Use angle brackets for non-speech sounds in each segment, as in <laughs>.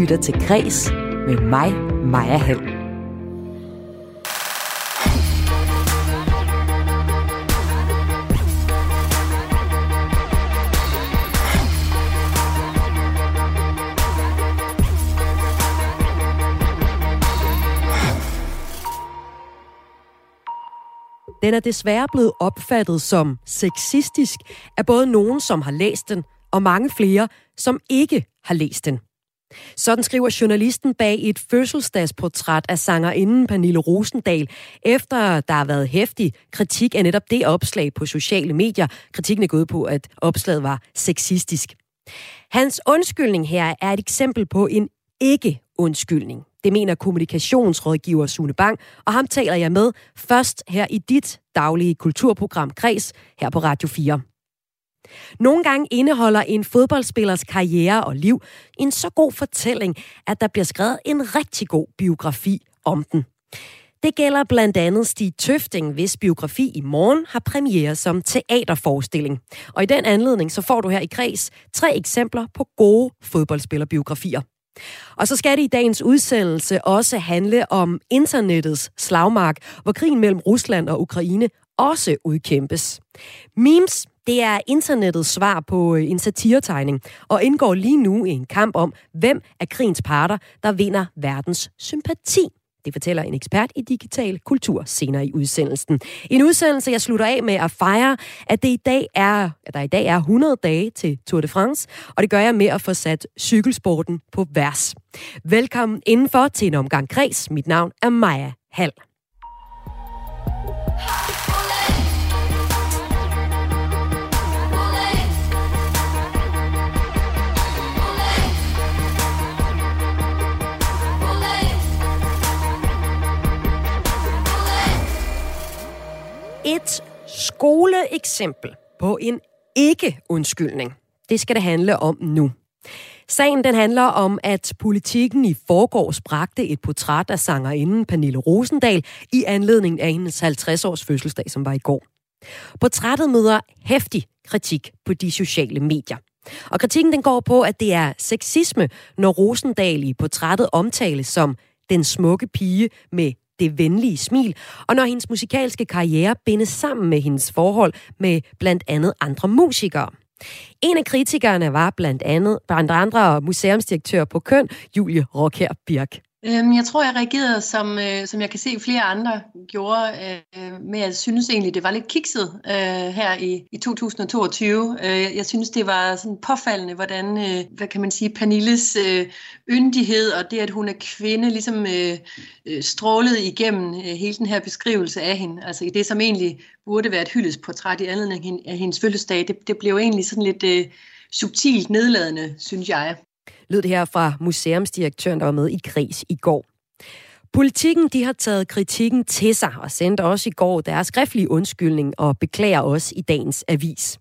lytter til Græs med mig, Maja Hall. Den er desværre blevet opfattet som sexistisk af både nogen, som har læst den, og mange flere, som ikke har læst den. Sådan skriver journalisten bag et fødselsdagsportræt af sangerinden Pernille Rosendal, efter der har været hæftig kritik af netop det opslag på sociale medier. Kritikken er gået på, at opslaget var sexistisk. Hans undskyldning her er et eksempel på en ikke-undskyldning. Det mener kommunikationsrådgiver Sune Bang, og ham taler jeg med først her i dit daglige kulturprogram Kreds her på Radio 4. Nogle gange indeholder en fodboldspillers karriere og liv en så god fortælling, at der bliver skrevet en rigtig god biografi om den. Det gælder blandt andet Stig Tøfting, hvis biografi i morgen har premiere som teaterforestilling. Og i den anledning så får du her i Kreds tre eksempler på gode fodboldspillerbiografier. Og så skal det i dagens udsendelse også handle om internettets slagmark, hvor krigen mellem Rusland og Ukraine også udkæmpes. Memes, det er internettets svar på øh, en satiretegning, og indgår lige nu i en kamp om, hvem af krigens parter, der vinder verdens sympati. Det fortæller en ekspert i digital kultur senere i udsendelsen. En udsendelse, jeg slutter af med at fejre, at, det i dag er, at der i dag er 100 dage til Tour de France, og det gør jeg med at få sat cykelsporten på vers. Velkommen indenfor til en omgang kreds. Mit navn er Maja Hall. Et skoleeksempel på en ikke-undskyldning. Det skal det handle om nu. Sagen den handler om, at politikken i forgårs bragte et portræt af sangerinden Pernille Rosendal i anledning af hendes 50-års fødselsdag, som var i går. Portrættet møder hæftig kritik på de sociale medier. Og kritikken den går på, at det er sexisme, når Rosendal i portrættet omtales som den smukke pige med det venlige smil, og når hendes musikalske karriere bindes sammen med hendes forhold med blandt andet andre musikere. En af kritikerne var blandt andet blandt andre museumsdirektør på Køn, Julie Rockher Birk. Øhm, jeg tror, jeg reagerede, som, øh, som jeg kan se flere andre gjorde, øh, med at synes egentlig, det var lidt kikset øh, her i, i 2022. Øh, jeg synes, det var sådan påfaldende, hvordan, øh, hvad kan man sige, Pernilles øh, yndighed og det, at hun er kvinde, ligesom øh, øh strålede igennem øh, hele den her beskrivelse af hende. Altså i det, som egentlig burde være et hyldesportræt i anledning af hendes fødselsdag, det, det blev egentlig sådan lidt øh, subtilt nedladende, synes jeg lød det her fra museumsdirektøren, der var med i Græs i går. Politikken de har taget kritikken til sig og sendte også i går deres skriftlige undskyldning og beklager os i dagens avis.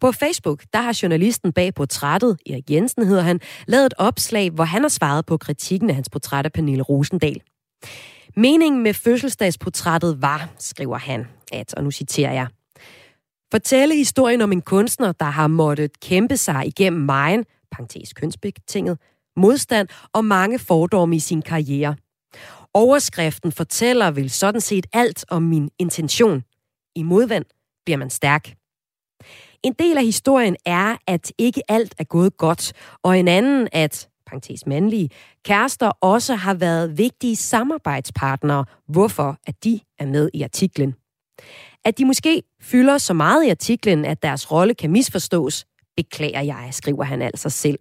På Facebook, der har journalisten bag portrættet, Erik Jensen hedder han, lavet et opslag, hvor han har svaret på kritikken af hans portræt af Pernille Rosendal. Meningen med fødselsdagsportrættet var, skriver han, at, og nu citerer jeg, Fortælle historien om en kunstner, der har måttet kæmpe sig igennem megen parentes kønsbetinget, modstand og mange fordomme i sin karriere. Overskriften fortæller vel sådan set alt om min intention. I modvand bliver man stærk. En del af historien er, at ikke alt er gået godt, og en anden, at parentes mandlige, kærester også har været vigtige samarbejdspartnere, hvorfor at de er med i artiklen. At de måske fylder så meget i artiklen, at deres rolle kan misforstås, beklager jeg, skriver han altså selv.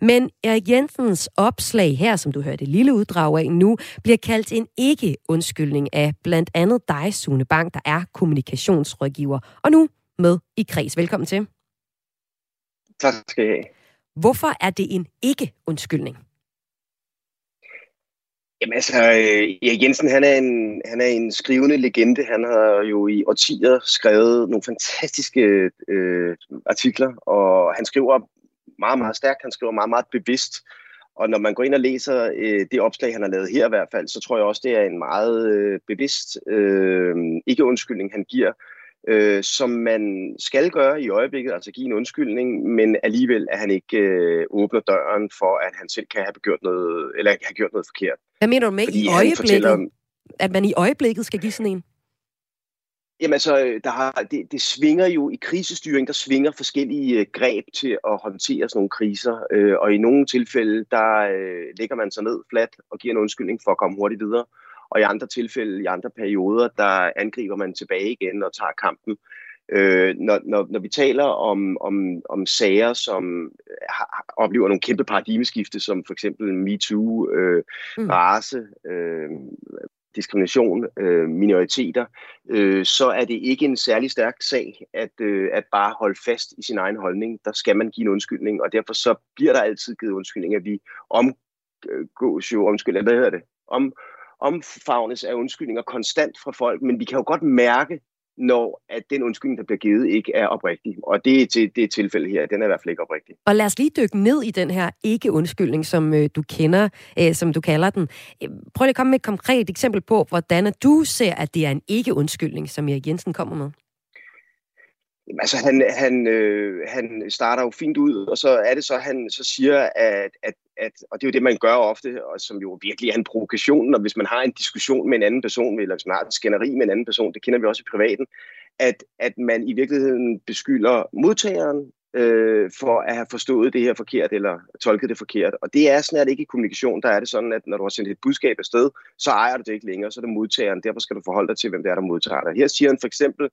Men Erik Jensens opslag her, som du hørte et lille uddrag af nu, bliver kaldt en ikke-undskyldning af blandt andet dig, Sune Bang, der er kommunikationsrådgiver. Og nu med i kreds. Velkommen til. Tak skal I have. Hvorfor er det en ikke-undskyldning? Jamen altså, øh, Erik Jensen, han er, en, han er en skrivende legende. Han har jo i årtier skrevet nogle fantastiske øh, artikler, og han skriver meget, meget stærkt. Han skriver meget, meget bevidst. Og når man går ind og læser øh, det opslag, han har lavet her i hvert fald, så tror jeg også, det er en meget øh, bevidst øh, ikke-undskyldning, han giver øh, som man skal gøre i øjeblikket, altså give en undskyldning, men alligevel at han ikke øh, åbner døren for, at han selv kan have gjort noget, eller have gjort noget forkert. Hvad mener du med Fordi i øjeblikket? Fortæller, at man i øjeblikket skal give sådan en? Jamen altså, der har, det, det svinger jo i krisestyring, der svinger forskellige øh, greb til at håndtere sådan nogle kriser, øh, og i nogle tilfælde, der øh, lægger man sig ned fladt og giver en undskyldning for at komme hurtigt videre, og i andre tilfælde, i andre perioder, der angriber man tilbage igen og tager kampen. Øh, når, når, når vi taler om, om, om sager, som har, oplever nogle kæmpe paradigmeskifte, som for eksempel MeToo, øh, mm. race, øh, diskrimination, øh, minoriteter, øh, så er det ikke en særlig stærk sag at, øh, at bare holde fast i sin egen holdning. Der skal man give en undskyldning, og derfor så bliver der altid givet undskyldning, at vi omgås jo, undskyld, hvad hedder det, om, omfavnes af undskyldninger konstant fra folk, men vi kan jo godt mærke, når at den undskyldning, der bliver givet, ikke er oprigtig. Og det er til det tilfælde her, den er i hvert fald ikke oprigtig. Og lad os lige dykke ned i den her ikke-undskyldning, som øh, du kender, øh, som du kalder den. Øh, prøv lige at komme med et konkret eksempel på, hvordan du ser, at det er en ikke-undskyldning, som Erik Jensen kommer med. Jamen, altså, han, han, øh, han starter jo fint ud, og så er det så, han så siger, at, at, at, og det er jo det, man gør ofte, og som jo virkelig er en provokation, og hvis man har en diskussion med en anden person, eller hvis man har et skænderi med en anden person, det kender vi også i privaten, at, at man i virkeligheden beskylder modtageren øh, for at have forstået det her forkert, eller tolket det forkert. Og det er snart ikke i kommunikation, der er det sådan, at når du har sendt et budskab afsted, så ejer du det ikke længere, så er det modtageren, derfor skal du forholde dig til, hvem det er, der modtager dig. Her siger han for eksempel,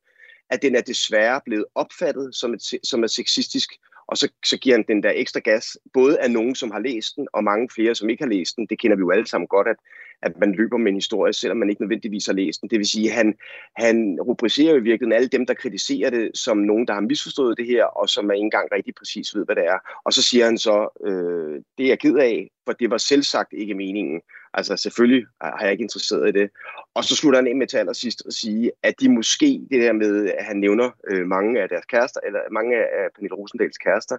at den er desværre blevet opfattet som, et, som er sexistisk, og så, så giver han den der ekstra gas, både af nogen, som har læst den, og mange flere, som ikke har læst den. Det kender vi jo alle sammen godt, at, at man løber med en historie, selvom man ikke nødvendigvis har læst den. Det vil sige, at han, han rubricerer jo i virkeligheden alle dem, der kritiserer det, som nogen, der har misforstået det her, og som er ikke engang rigtig præcis ved, hvad det er. Og så siger han så, øh, det er jeg ked af, for det var selvsagt ikke meningen. Altså selvfølgelig har jeg ikke interesseret i det. Og så slutter han ind med til allersidst at sige, at de måske, det der med, at han nævner øh, mange af deres kærester, eller mange af Pernille Rosendals kærester,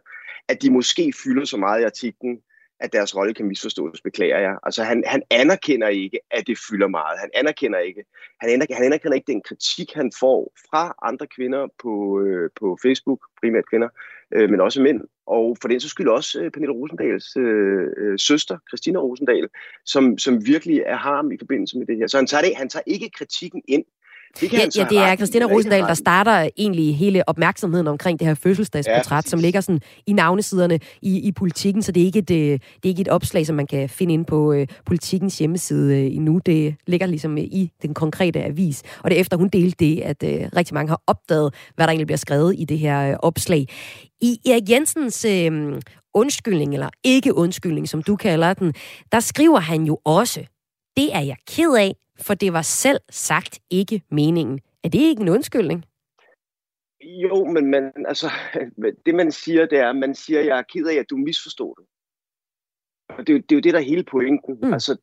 at de måske fylder så meget i artiklen, at deres rolle kan misforstås, beklager jeg. Altså han, han anerkender ikke, at det fylder meget. Han anerkender ikke, han anerkender, han anerkender ikke den kritik, han får fra andre kvinder på, øh, på Facebook, primært kvinder, øh, men også mænd, og for den så skyld også øh, Pernille Rosendals øh, øh, søster, Christina Rosendal, som, som virkelig er ham i forbindelse med det her. Så han tager, det, han tager ikke kritikken ind det kan ja, ja, det er Christina Rosendal, der starter egentlig hele opmærksomheden omkring det her fødselsdagsportræt, ja, som ligger sådan i navnesiderne i, i politikken, så det er, ikke et, øh, det er ikke et opslag, som man kan finde ind på uh, politikens hjemmeside uh, endnu. Det ligger ligesom uh, i den konkrete avis, og det er efter hun delte det, at uh, rigtig mange har opdaget, hvad der egentlig bliver skrevet i det her uh, opslag. I Erik Jensens uh, undskyldning, eller ikke undskyldning, som du kalder den, der skriver han jo også, det er jeg ked af, for det var selv sagt ikke meningen. Er det ikke en undskyldning? Jo, men man, altså, <laughs> det man siger, det er, at man siger, jeg er ked af, at du misforstod det. Og det, det er jo det, der er hele pointen. Mm. Altså,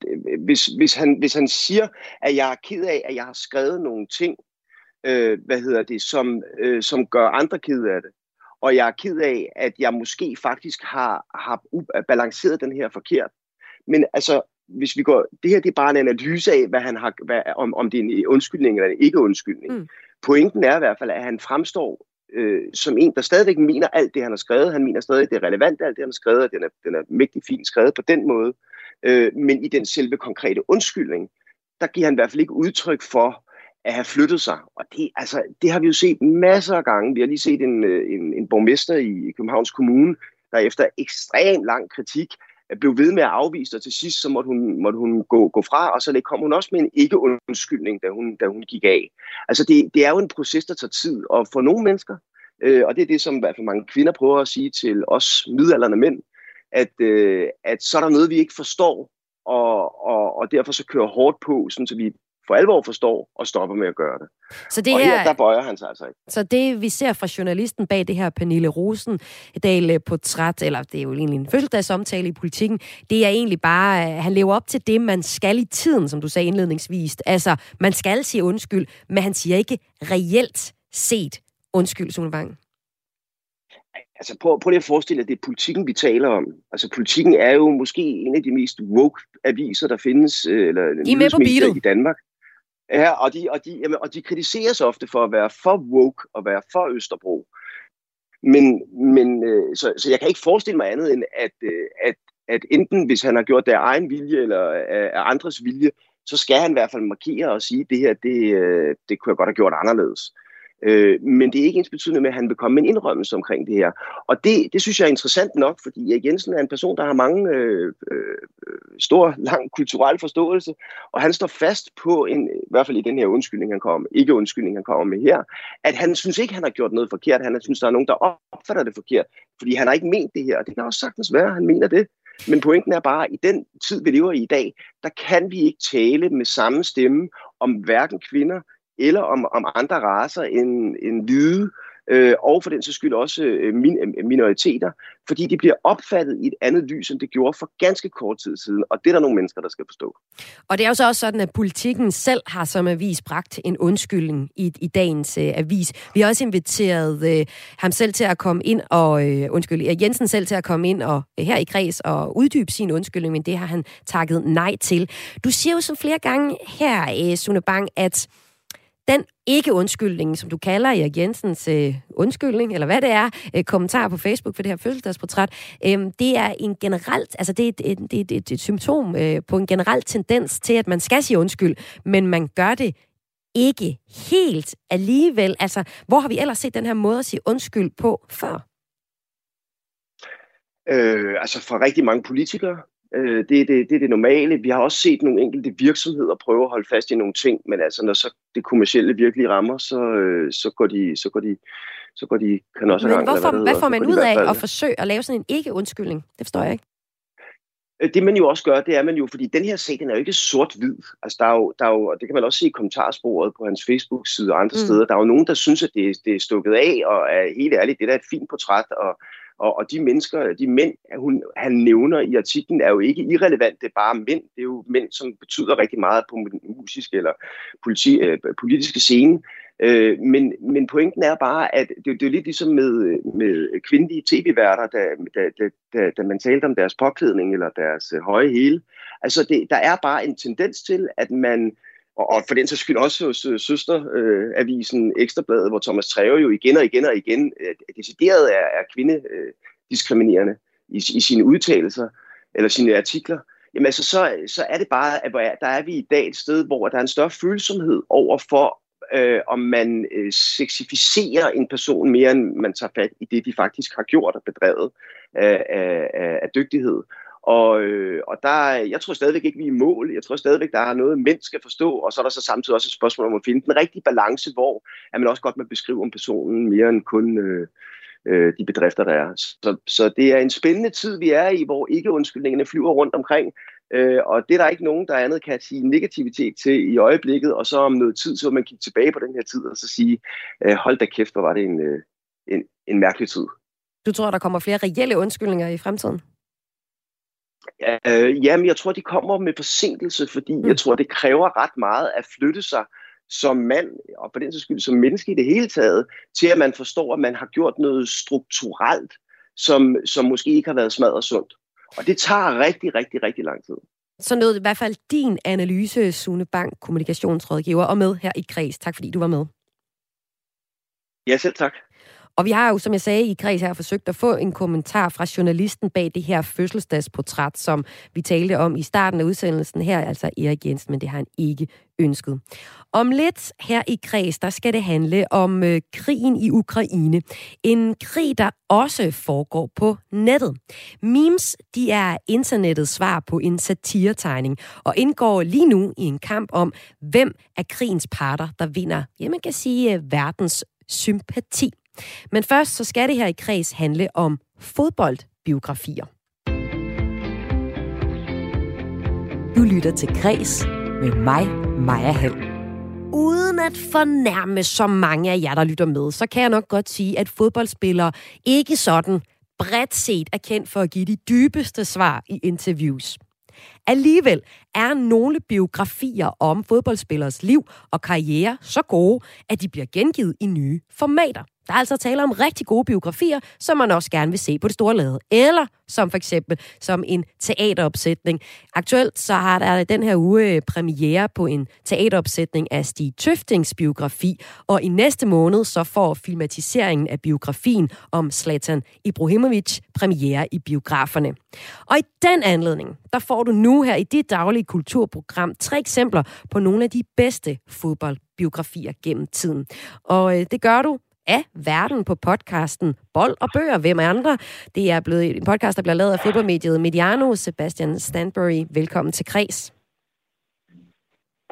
hvis, hvis, han, hvis han siger, at jeg er ked af, at jeg har skrevet nogle ting, øh, hvad hedder det, som, øh, som gør andre ked af det, og jeg er ked af, at jeg måske faktisk har, har balanceret den her forkert. Men altså, hvis vi går, det her det er bare en analyse af, hvad han har, hvad, om, om det er en undskyldning eller en ikke-undskyldning. Mm. Pointen er i hvert fald, at han fremstår øh, som en, der stadigvæk mener alt det, han har skrevet. Han mener stadig, at det er relevant alt det, han har skrevet, og den er, den er mægtig fint skrevet på den måde. Øh, men i den selve konkrete undskyldning, der giver han i hvert fald ikke udtryk for, at have flyttet sig. Og det, altså, det har vi jo set masser af gange. Vi har lige set en, øh, en, en borgmester i Københavns Kommune, der efter ekstrem lang kritik blev ved med at afvise, og til sidst så måtte hun, måtte hun gå, gå fra, og så kom hun også med en ikke-undskyldning, da hun, da hun gik af. Altså det, det er jo en proces, der tager tid, og for nogle mennesker, øh, og det er det, som i hvert fald mange kvinder prøver at sige til os midalderne mænd, at, øh, at så er der noget, vi ikke forstår, og, og, og derfor så kører hårdt på, sådan, så vi for alvor forstår og stopper med at gøre det. Så det og her, her, der bøjer han sig altså ikke. Så det, vi ser fra journalisten bag det her Pernille Rosendal portræt, eller det er jo egentlig en fødselsdagsomtale i politikken, det er egentlig bare, at han lever op til det, man skal i tiden, som du sagde indledningsvis. Altså, man skal sige undskyld, men han siger ikke reelt set undskyld, Sune Bang. Altså prøv, prøv lige at forestille dig, at det er politikken, vi taler om. Altså politikken er jo måske en af de mest woke aviser, der findes, øh, eller I med på i Danmark. Ja, og de, og, de, jamen, og de kritiseres ofte for at være for woke og være for Østerbro. Men, men øh, så, så jeg kan ikke forestille mig andet end, at, øh, at, at enten hvis han har gjort det af egen vilje eller af, af andres vilje, så skal han i hvert fald markere og sige, at det her, det, øh, det kunne jeg godt have gjort anderledes. Øh, men det er ikke ens betydende med, at han vil komme med en indrømmelse omkring det her. Og det, det synes jeg er interessant nok, fordi Erik Jensen er en person, der har mange øh, øh, stor, lang kulturel forståelse, og han står fast på, en, i hvert fald i den her undskyldning, han kommer ikke undskyldning, han kommer med her, at han synes ikke, han har gjort noget forkert. Han synes, der er nogen, der opfatter det forkert, fordi han har ikke ment det her. Og det kan også sagtens være, at han mener det. Men pointen er bare, at i den tid, vi lever i i dag, der kan vi ikke tale med samme stemme om hverken kvinder eller om, om andre raser end, end hvide, øh, og for den så skyld også øh, min, øh, minoriteter, fordi de bliver opfattet i et andet lys, end det gjorde for ganske kort tid siden, og det er der nogle mennesker, der skal forstå. Og det er jo så også sådan, at politikken selv har som avis bragt en undskyldning i, i dagens øh, avis. Vi har også inviteret øh, ham selv til at komme ind og, øh, undskyld, Jensen selv til at komme ind og øh, her i kreds og uddybe sin undskyldning, men det har han takket nej til. Du siger jo så flere gange her, øh, Sune Bang, at den ikke-undskyldning, som du kalder Erik Jensens øh, undskyldning, eller hvad det er, øh, kommentar på Facebook for det her fødselsdagsportræt, øh, det er en generelt, altså det er et, et, et, et, et symptom øh, på en generel tendens til, at man skal sige undskyld, men man gør det ikke helt alligevel. Altså, hvor har vi ellers set den her måde at sige undskyld på før? Øh, altså fra rigtig mange politikere, Øh, det, er det, det er det normale. Vi har også set nogle enkelte virksomheder prøve at holde fast i nogle ting, men altså når så det kommercielle virkelig rammer, så, øh, så går de, så går de, så går de kan også Men hvorfor, hvad, hvad får man ud af at forsøge at lave sådan en ikke-undskyldning? Det forstår jeg ikke. Øh, det man jo også gør, det er man jo, fordi den her sag, den er jo ikke sort-hvid. Altså der er jo, der er jo, det kan man også se i kommentarsporet på hans Facebook-side og andre mm. steder. Der er jo nogen, der synes, at det, det er stukket af, og er helt ærligt, det er da et fint portræt, og og, og de mennesker, de mænd, hun, han nævner i artiklen, er jo ikke irrelevant. Det er bare mænd. Det er jo mænd, som betyder rigtig meget på den musiske eller politi, øh, politiske scene. Øh, men, men pointen er bare, at det, det er lidt ligesom med, med kvindelige tv-værter, da, da, da, da, da man talte om deres påklædning eller deres øh, høje hele. Altså, det, der er bare en tendens til, at man og, og for den sags skyld også hos øh, søsteravisen øh, Ekstrabladet, hvor Thomas Treve jo igen og igen og igen øh, decideret er, er kvindediskriminerende øh, i, i sine udtalelser eller sine artikler. Jamen altså, så, så er det bare, at der er vi i dag et sted, hvor der er en større følsomhed over for, øh, om man øh, sexificerer en person mere, end man tager fat i det, de faktisk har gjort og bedrevet øh, af, af, af dygtighed. Og, øh, og der, jeg tror stadigvæk ikke, vi er i mål. Jeg tror stadigvæk, der er noget, mænd skal forstå, og så er der så samtidig også et spørgsmål om at finde den rigtige balance, hvor at man også godt må beskrive om personen mere end kun øh, øh, de bedrifter, der er. Så, så det er en spændende tid, vi er i, hvor ikke undskyldningerne flyver rundt omkring, øh, og det er der ikke nogen, der andet kan sige negativitet til i øjeblikket, og så om noget tid, så man kigge tilbage på den her tid og så sige, øh, hold da kæft, hvor var det en, øh, en, en mærkelig tid. Du tror, der kommer flere reelle undskyldninger i fremtiden? Øh, jamen, jeg tror, de kommer med forsinkelse, fordi mm. jeg tror, det kræver ret meget at flytte sig som mand, og på den skyld som menneske i det hele taget, til at man forstår, at man har gjort noget strukturelt, som, som måske ikke har været smadret sundt. Og det tager rigtig, rigtig, rigtig lang tid. Så nåede i hvert fald din analyse, Sune Bank, kommunikationsrådgiver, og med her i Kreds. Tak fordi du var med. Ja, selv tak. Og vi har jo, som jeg sagde i kreds her, forsøgt at få en kommentar fra journalisten bag det her fødselsdagsportræt, som vi talte om i starten af udsendelsen her, altså Erik Jensen, men det har han ikke ønsket. Om lidt her i kreds, der skal det handle om øh, krigen i Ukraine. En krig, der også foregår på nettet. Memes, de er internettets svar på en satiretegning, og indgår lige nu i en kamp om, hvem er krigens parter, der vinder, ja, man kan sige, øh, verdens sympati. Men først så skal det her i kreds handle om fodboldbiografier. Du lytter til Græs med mig, Maja Hall. Uden at fornærme så mange af jer, der lytter med, så kan jeg nok godt sige, at fodboldspillere ikke sådan bredt set er kendt for at give de dybeste svar i interviews. Alligevel er nogle biografier om fodboldspillers liv og karriere så gode, at de bliver gengivet i nye formater. Der er altså tale om rigtig gode biografier, som man også gerne vil se på det store lade. Eller som for eksempel som en teateropsætning. Aktuelt så har der den her uge øh, premiere på en teateropsætning af Stig Tøftings biografi, og i næste måned så får filmatiseringen af biografien om Zlatan Ibrahimovic premiere i biograferne. Og i den anledning, der får du nu her i dit daglige kulturprogram tre eksempler på nogle af de bedste fodboldbiografier gennem tiden. Og øh, det gør du af verden på podcasten Bold og Bøger. Hvem er andre? Det er blevet en podcast, der bliver lavet af fodboldmediet Mediano. Sebastian Stanbury, velkommen til Kres.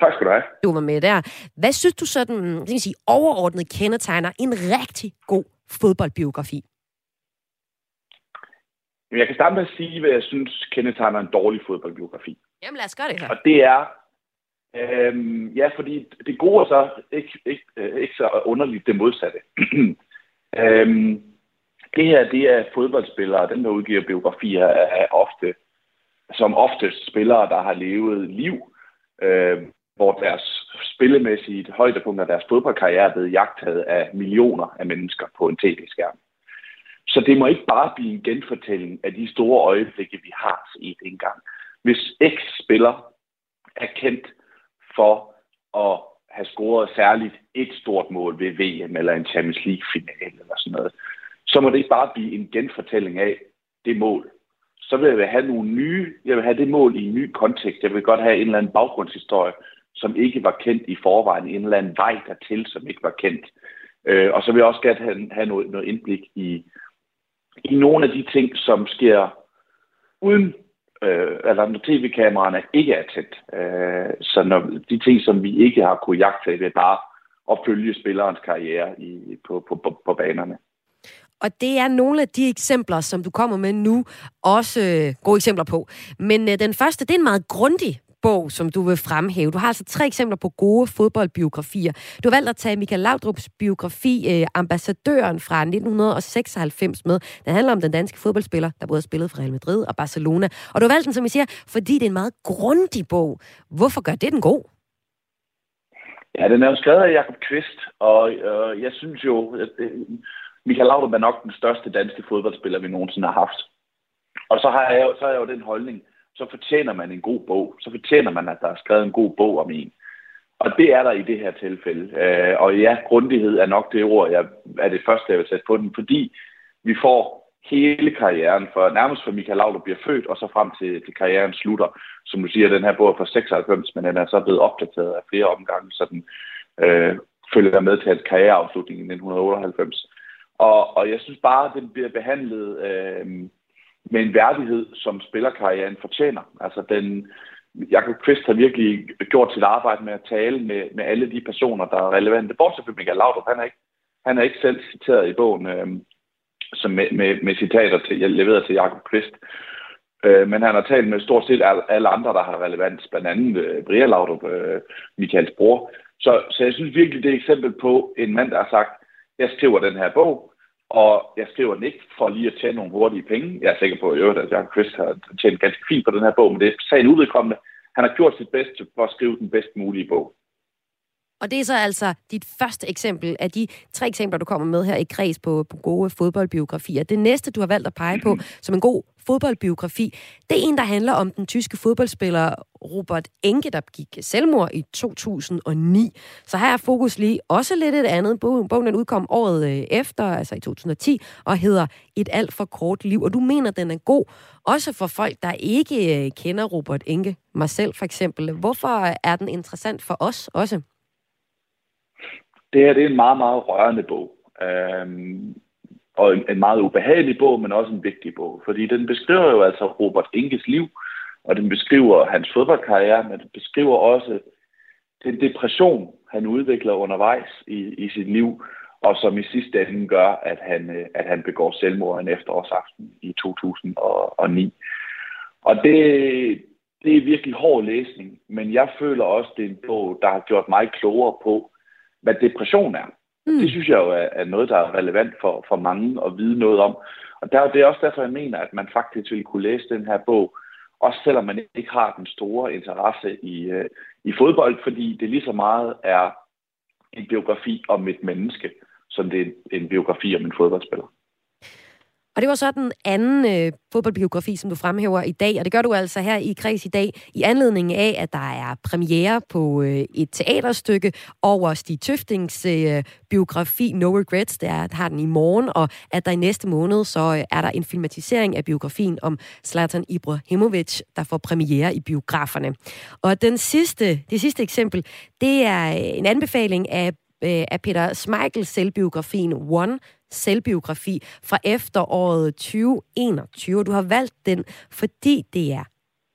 Tak skal du have. Du var med der. Hvad synes du sådan, det kan sige, overordnet kendetegner en rigtig god fodboldbiografi? Jeg kan starte med at sige, hvad jeg synes kendetegner en dårlig fodboldbiografi. Jamen lad os gøre det her. Og det er, Øhm, ja, fordi det gode er så ikke, ikke, øh, ikke så underligt det modsatte. <clears throat> øhm, det her, det er fodboldspillere, den der udgiver biografier, er ofte, som oftest spillere, der har levet liv, øh, hvor deres spillemæssige højdepunkt af deres fodboldkarriere er blevet jagtet af millioner af mennesker på en tv-skærm. Så det må ikke bare blive en genfortælling af de store øjeblikke, vi har set engang. Hvis X-spiller er kendt for at have scoret særligt et stort mål ved VM eller en Champions League-finale eller sådan noget, så må det ikke bare blive en genfortælling af det mål. Så vil jeg have nogle nye, jeg vil have det mål i en ny kontekst. Jeg vil godt have en eller anden baggrundshistorie, som ikke var kendt i forvejen, en eller anden vej dertil, som ikke var kendt. Øh, og så vil jeg også gerne have, have noget, noget indblik i, i nogle af de ting, som sker uden øh, eller når tv-kameraerne ikke er tæt. Øh, så når de ting, som vi ikke har kunne jagte, ved bare at følge spillerens karriere i, på, på, på, på banerne. Og det er nogle af de eksempler, som du kommer med nu, også øh, gode eksempler på. Men øh, den første, det er en meget grundig bog, som du vil fremhæve. Du har altså tre eksempler på gode fodboldbiografier. Du har valgt at tage Michael Laudrups biografi, eh, Ambassadøren fra 1996 med. Den handler om den danske fodboldspiller, der både har spillet for Real Madrid og Barcelona. Og du har valgt den, som I siger, fordi det er en meget grundig bog. Hvorfor gør det den god? Ja, den er jo skrevet af Jakob Kvist, og øh, jeg synes jo, at øh, Michael Laudrup er nok den største danske fodboldspiller, vi nogensinde har haft. Og så har jeg så har jeg jo den holdning, så fortjener man en god bog. Så fortjener man, at der er skrevet en god bog om en. Og det er der i det her tilfælde. Øh, og ja, grundighed er nok det ord, jeg er det første, jeg vil sætte på den, fordi vi får hele karrieren, for nærmest fra Michael Laudrup bliver født, og så frem til, til karrieren slutter. Som du siger, den her bog er fra 96, men den er så blevet opdateret af flere omgange, så den øh, følger med til hans karriereafslutning i 1998. Og, og jeg synes bare, at den bliver behandlet øh, med en værdighed, som spillerkarrieren fortjener. Altså den, Jakob Kvist har virkelig gjort sit arbejde med at tale med, med alle de personer, der er relevante. Bortset fra Michael Laudrup, han er ikke, han er ikke selv citeret i bogen øh, som med, med, med citater til, jeg leverede til Jakob Kvist. Øh, men han har talt med stort set alle, alle andre, der har relevans, blandt andet øh, Bria Laudrup, øh, Michaels bror. Så, så jeg synes virkelig, det er et eksempel på en mand, der har sagt, jeg skriver den her bog, og jeg skriver den ikke for lige at tjene nogle hurtige penge. Jeg er sikker på, at Jacob Chris har tjent ganske fint på den her bog, men det er sagen udkommende. Han har gjort sit bedste for at skrive den bedst mulige bog. Og det er så altså dit første eksempel af de tre eksempler, du kommer med her i kreds på, på gode fodboldbiografier. Det næste, du har valgt at pege på <clears throat> som en god fodboldbiografi, det er en, der handler om den tyske fodboldspiller Robert Enke, der gik selvmord i 2009. Så her er fokus lige også lidt et andet. Bogen den udkom året øh, efter, altså i 2010, og hedder Et alt for kort liv. Og du mener, den er god, også for folk, der ikke øh, kender Robert Enke. Mig selv for eksempel. Hvorfor er den interessant for os også? Det her det er en meget, meget rørende bog. Øhm, og en, en meget ubehagelig bog, men også en vigtig bog. Fordi den beskriver jo altså Robert Inkes liv, og den beskriver hans fodboldkarriere, men den beskriver også den depression, han udvikler undervejs i, i sit liv, og som i sidste ende gør, at han, at han begår selvmord en efterårsaften i 2009. Og det, det er virkelig hård læsning, men jeg føler også, det er en bog, der har gjort mig klogere på, hvad depression er. Mm. Det synes jeg jo er, er noget, der er relevant for, for mange at vide noget om. Og der, det er også derfor, jeg mener, at man faktisk vil kunne læse den her bog Også selvom man ikke har den store interesse i, øh, i fodbold, fordi det lige så meget er en biografi om et menneske, som det er en biografi om en fodboldspiller. Og det var så den anden øh, fodboldbiografi, som du fremhæver i dag, og det gør du altså her i Kreds i dag, i anledning af, at der er premiere på øh, et teaterstykke over Stig Tøftings øh, biografi No Regrets, det er, har den i morgen, og at der i næste måned, så øh, er der en filmatisering af biografien om Zlatan Ibrahimovic, der får premiere i biograferne. Og den sidste, det sidste eksempel, det er en anbefaling af øh, af Peter Smeichels selvbiografien One, selvbiografi fra efteråret 2021. Du har valgt den, fordi det er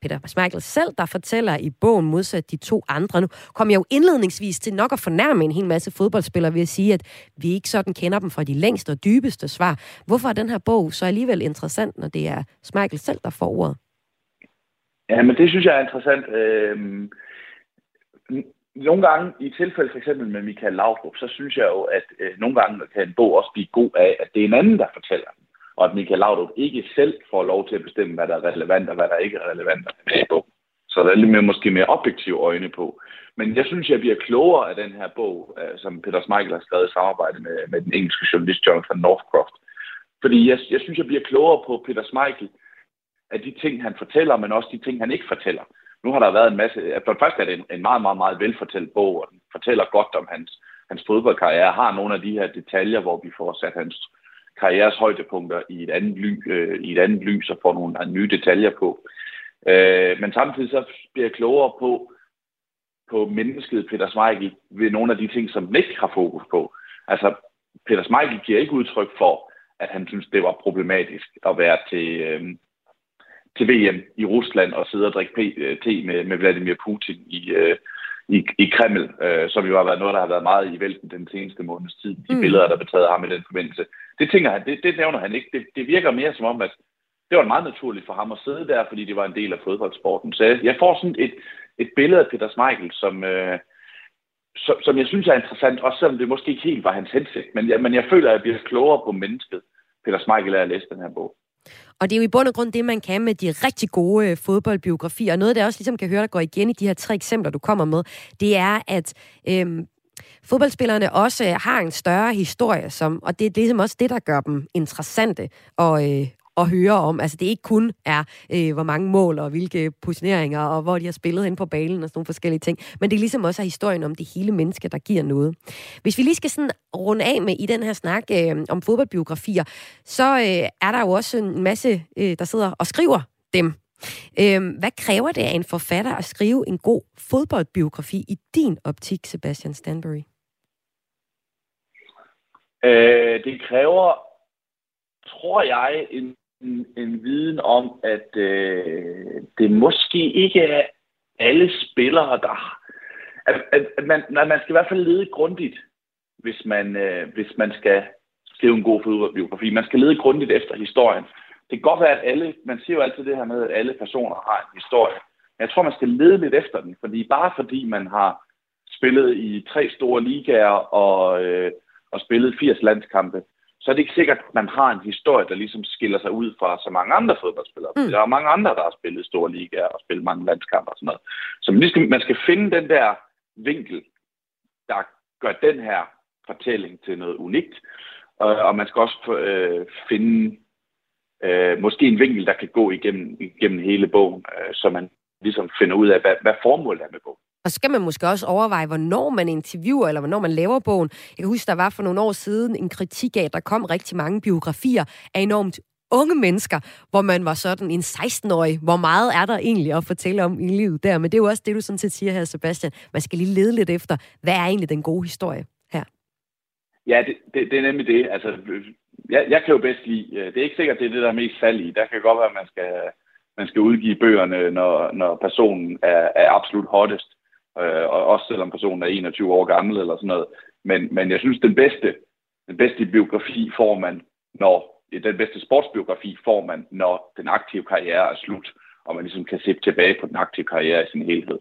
Peter Schmeichel selv, der fortæller i bogen modsat de to andre. Nu kom jeg jo indledningsvis til nok at fornærme en hel masse fodboldspillere ved at sige, at vi ikke sådan kender dem fra de længste og dybeste svar. Hvorfor er den her bog så alligevel interessant, når det er Schmeichel selv, der får ordet? Ja, men det synes jeg er interessant. Øh, nogle gange, i tilfælde for eksempel med Michael Laudrup, så synes jeg jo, at øh, nogle gange kan en bog også blive god af, at det er en anden, der fortæller den. Og at Michael Laudrup ikke selv får lov til at bestemme, hvad der er relevant og hvad der ikke er relevant i bogen. Så der er lidt mere, måske mere objektive øjne på. Men jeg synes, jeg bliver klogere af den her bog, øh, som Peter Smeichel har skrevet i samarbejde med, med den engelske journalist Jonathan Northcroft. Fordi jeg, jeg synes, jeg bliver klogere på Peter Smeichel, af de ting, han fortæller, men også de ting, han ikke fortæller nu har der været en masse... For det første er det en, en meget, meget, meget velfortalt bog, og den fortæller godt om hans, hans fodboldkarriere. Har nogle af de her detaljer, hvor vi får sat hans karrieres højdepunkter i et andet, ly, øh, i et andet lys og får nogle nye detaljer på. Øh, men samtidig så bliver jeg klogere på, på mennesket Peter Smeichel ved nogle af de ting, som den har fokus på. Altså, Peter Smeichel giver ikke udtryk for, at han synes, det var problematisk at være til, øh, til VM i Rusland og sidde og drikke øh, te med, med Vladimir Putin i, øh, i, i Kreml, øh, som jo har været noget, der har været meget i vælten den seneste måneds tid. De mm. billeder, der betaget ham i den forbindelse. Det tænker han, det, det nævner han ikke. Det, det virker mere som om, at det var meget naturligt for ham at sidde der, fordi det var en del af fodboldsporten. Så jeg, jeg får sådan et, et billede af Peter Smeichel, som, øh, som, som jeg synes er interessant, også selvom det måske ikke helt var hans hensigt. Men, ja, men jeg føler, at jeg bliver klogere på mennesket, Peter Smeichel, er at læse den her bog. Og det er jo i bund og grund det, man kan med de rigtig gode øh, fodboldbiografier. Og noget, der også ligesom kan høre, der går igen i de her tre eksempler, du kommer med, det er, at øhm, fodboldspillerne også har en større historie, som, og det er ligesom også det, der gør dem interessante og, øh, at høre om. Altså det ikke kun er, øh, hvor mange mål og hvilke positioneringer, og hvor de har spillet hen på banen og sådan nogle forskellige ting, men det er ligesom også er historien om det hele menneske, der giver noget. Hvis vi lige skal sådan runde af med i den her snak øh, om fodboldbiografier, så øh, er der jo også en masse, øh, der sidder og skriver dem. Øh, hvad kræver det af en forfatter at skrive en god fodboldbiografi i din optik, Sebastian Stanbury? Øh, det kræver, tror jeg, en en, en viden om, at øh, det måske ikke er alle spillere, der... At, at, at man, at man skal i hvert fald lede grundigt, hvis man, øh, hvis man skal skrive en god fodboldbiografi. Man skal lede grundigt efter historien. Det kan godt være, at alle... Man siger jo altid det her med, at alle personer har en historie. Men jeg tror, man skal lede lidt efter den, fordi bare fordi man har spillet i tre store ligaer og, øh, og spillet 80 landskampe, så er det ikke sikkert, at man har en historie, der ligesom skiller sig ud fra så mange andre fodboldspillere. Mm. Der er mange andre, der har spillet store ligaer og spillet mange landskampe og sådan noget. Så man skal, man skal finde den der vinkel, der gør den her fortælling til noget unikt. Og, og man skal også øh, finde øh, måske en vinkel, der kan gå igennem, igennem hele bogen, øh, så man ligesom finder ud af, hvad, hvad formålet er med bogen. Og så skal man måske også overveje, hvornår man interviewer, eller hvornår man laver bogen. Jeg kan huske, der var for nogle år siden en kritik af, at der kom rigtig mange biografier af enormt unge mennesker, hvor man var sådan en 16-årig. Hvor meget er der egentlig at fortælle om i livet der? Men det er jo også det, du sådan set siger her, Sebastian. Man skal lige lede lidt efter, hvad er egentlig den gode historie her? Ja, det, det, det er nemlig det. Altså, jeg, jeg kan jo bedst lide, øh, det er ikke sikkert, det er det, der er mest salg i. Der kan godt være, at man skal, man skal udgive bøgerne, når, når personen er, er absolut hottest øh, og også selvom personen er 21 år gammel eller sådan noget. Men, men jeg synes, den bedste, den bedste biografi får man, når den bedste sportsbiografi får man, når den aktive karriere er slut, og man ligesom kan se tilbage på den aktive karriere i sin helhed.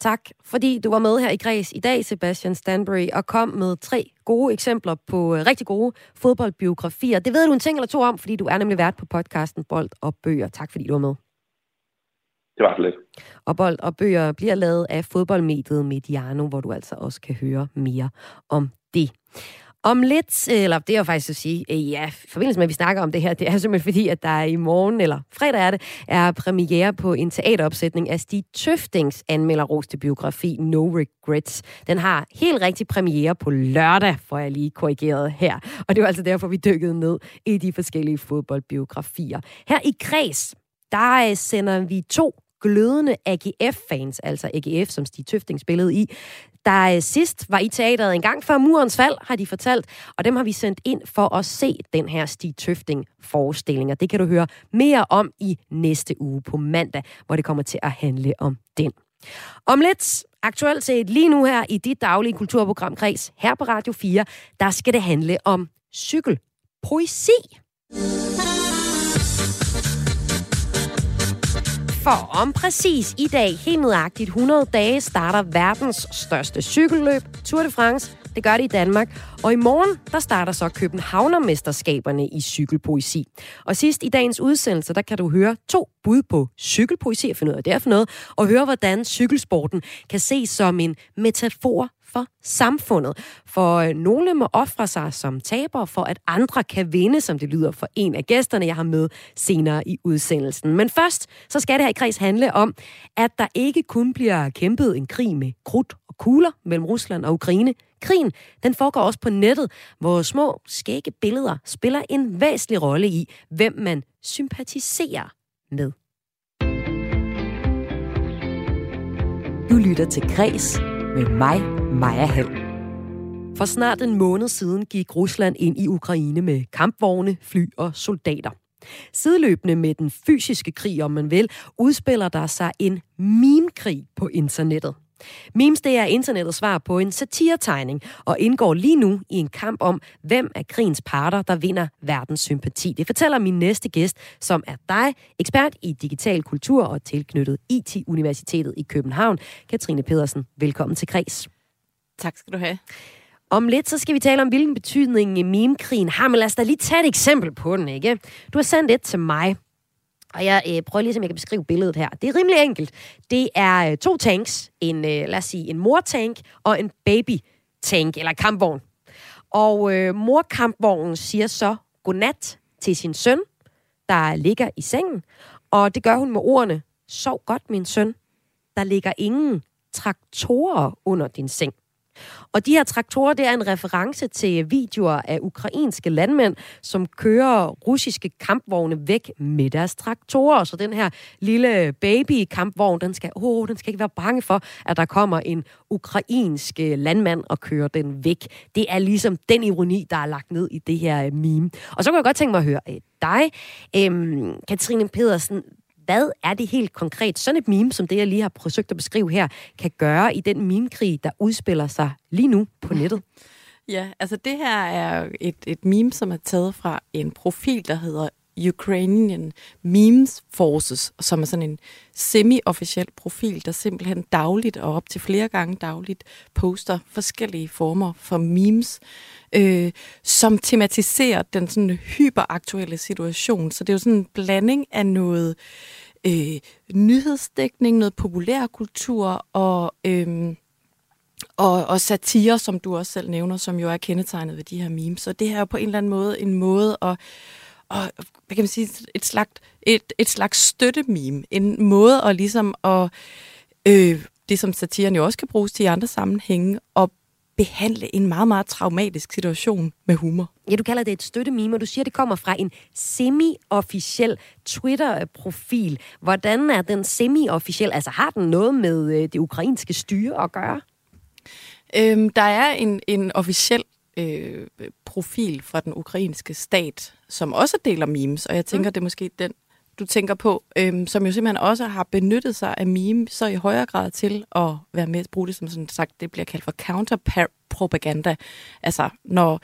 Tak, fordi du var med her i Græs i dag, Sebastian Stanbury, og kom med tre gode eksempler på øh, rigtig gode fodboldbiografier. Det ved du en ting eller to om, fordi du er nemlig vært på podcasten Bold og Bøger. Tak fordi du var med det var så lidt. Og bold og bøger bliver lavet af fodboldmediet Mediano, hvor du altså også kan høre mere om det. Om lidt, eller det er jo faktisk at sige, øh, ja, i forbindelse med, at vi snakker om det her, det er simpelthen fordi, at der i morgen, eller fredag er det, er premiere på en teateropsætning af Stig Tøftings anmelderroste biografi No Regrets. Den har helt rigtig premiere på lørdag, får jeg lige korrigeret her. Og det var altså derfor, vi dykkede ned i de forskellige fodboldbiografier. Her i Kreds, der øh, sender vi to glødende AGF-fans, altså AGF, som Stig Tøfting spillede i, der øh, sidst var i teateret en gang før murens fald, har de fortalt, og dem har vi sendt ind for at se den her Stig Tøfting-forestilling, og det kan du høre mere om i næste uge på mandag, hvor det kommer til at handle om den. Om lidt, aktuelt set lige nu her i dit daglige kulturprogram Kreds, her på Radio 4, der skal det handle om cykelpoesi. For om præcis i dag, helt nøjagtigt 100 dage, starter verdens største cykelløb, Tour de France. Det gør det i Danmark. Og i morgen, der starter så Københavnermesterskaberne i cykelpoesi. Og sidst i dagens udsendelse, der kan du høre to bud på cykelpoesi, og finde ud af det er for noget, og høre, hvordan cykelsporten kan ses som en metafor for samfundet. For øh, nogle må ofre sig som taber, for at andre kan vinde, som det lyder for en af gæsterne, jeg har med senere i udsendelsen. Men først, så skal det her i kreds handle om, at der ikke kun bliver kæmpet en krig med krudt og kugler mellem Rusland og Ukraine. Krigen, den foregår også på nettet, hvor små, skægge billeder spiller en væsentlig rolle i, hvem man sympatiserer med. Du lytter til Græs med mig, Maja Hall. For snart en måned siden gik Rusland ind i Ukraine med kampvogne, fly og soldater. Sideløbende med den fysiske krig, om man vil, udspiller der sig en meme-krig på internettet. Memes det er internettets svar på en satiretegning og indgår lige nu i en kamp om, hvem af krigens parter, der vinder verdens sympati. Det fortæller min næste gæst, som er dig, ekspert i digital kultur og tilknyttet IT-universitetet i København, Katrine Pedersen. Velkommen til Kreds. Tak skal du have. Om lidt, så skal vi tale om, hvilken betydning meme-krigen har, men lad os da lige tage et eksempel på den, ikke? Du har sendt et til mig, og jeg øh, prøver lige, om jeg kan beskrive billedet her. Det er rimelig enkelt. Det er øh, to tanks. En, øh, lad os sige, en mortank og en baby-tank, eller kampvogn. Og øh, morkampvognen siger så godnat til sin søn, der ligger i sengen. Og det gør hun med ordene, sov godt, min søn. Der ligger ingen traktorer under din seng. Og de her traktorer, det er en reference til videoer af ukrainske landmænd, som kører russiske kampvogne væk med deres traktorer. Så den her lille baby-kampvogn, den skal, oh, den skal ikke være bange for, at der kommer en ukrainsk landmand og kører den væk. Det er ligesom den ironi, der er lagt ned i det her meme. Og så kunne jeg godt tænke mig at høre øh, dig, øhm, Katrine Pedersen. Hvad er det helt konkret, sådan et meme, som det jeg lige har forsøgt at beskrive her, kan gøre i den meme-krig, der udspiller sig lige nu på nettet? <laughs> Ja, altså det her er et, et meme, som er taget fra en profil, der hedder Ukrainian Memes Forces, som er sådan en semi-officiel profil, der simpelthen dagligt og op til flere gange dagligt poster forskellige former for memes, øh, som tematiserer den sådan hyperaktuelle situation. Så det er jo sådan en blanding af noget øh, Øh, nyhedsdækning, noget populærkultur og... Øh, og, og satire, som du også selv nævner, som jo er kendetegnet ved de her memes. Så det her er på en eller anden måde en måde at, og, hvad kan man sige, et slags, et, et slags støttememe. En måde at ligesom at, øh, det som satiren jo også kan bruges til i andre sammenhænge, at behandle en meget, meget traumatisk situation med humor. Ja, du kalder det et støttemime, og du siger, at det kommer fra en semi-officiel Twitter-profil. Hvordan er den semi-officiel? Altså har den noget med øh, det ukrainske styre at gøre? Øhm, der er en, en officiel øh, profil fra den ukrainske stat, som også deler memes, og jeg tænker, mm. det er måske den, du tænker på, øhm, som jo simpelthen også har benyttet sig af meme så i højere grad til at være med at bruge det som sådan sagt, det bliver kaldt for counterpropaganda. Altså, når,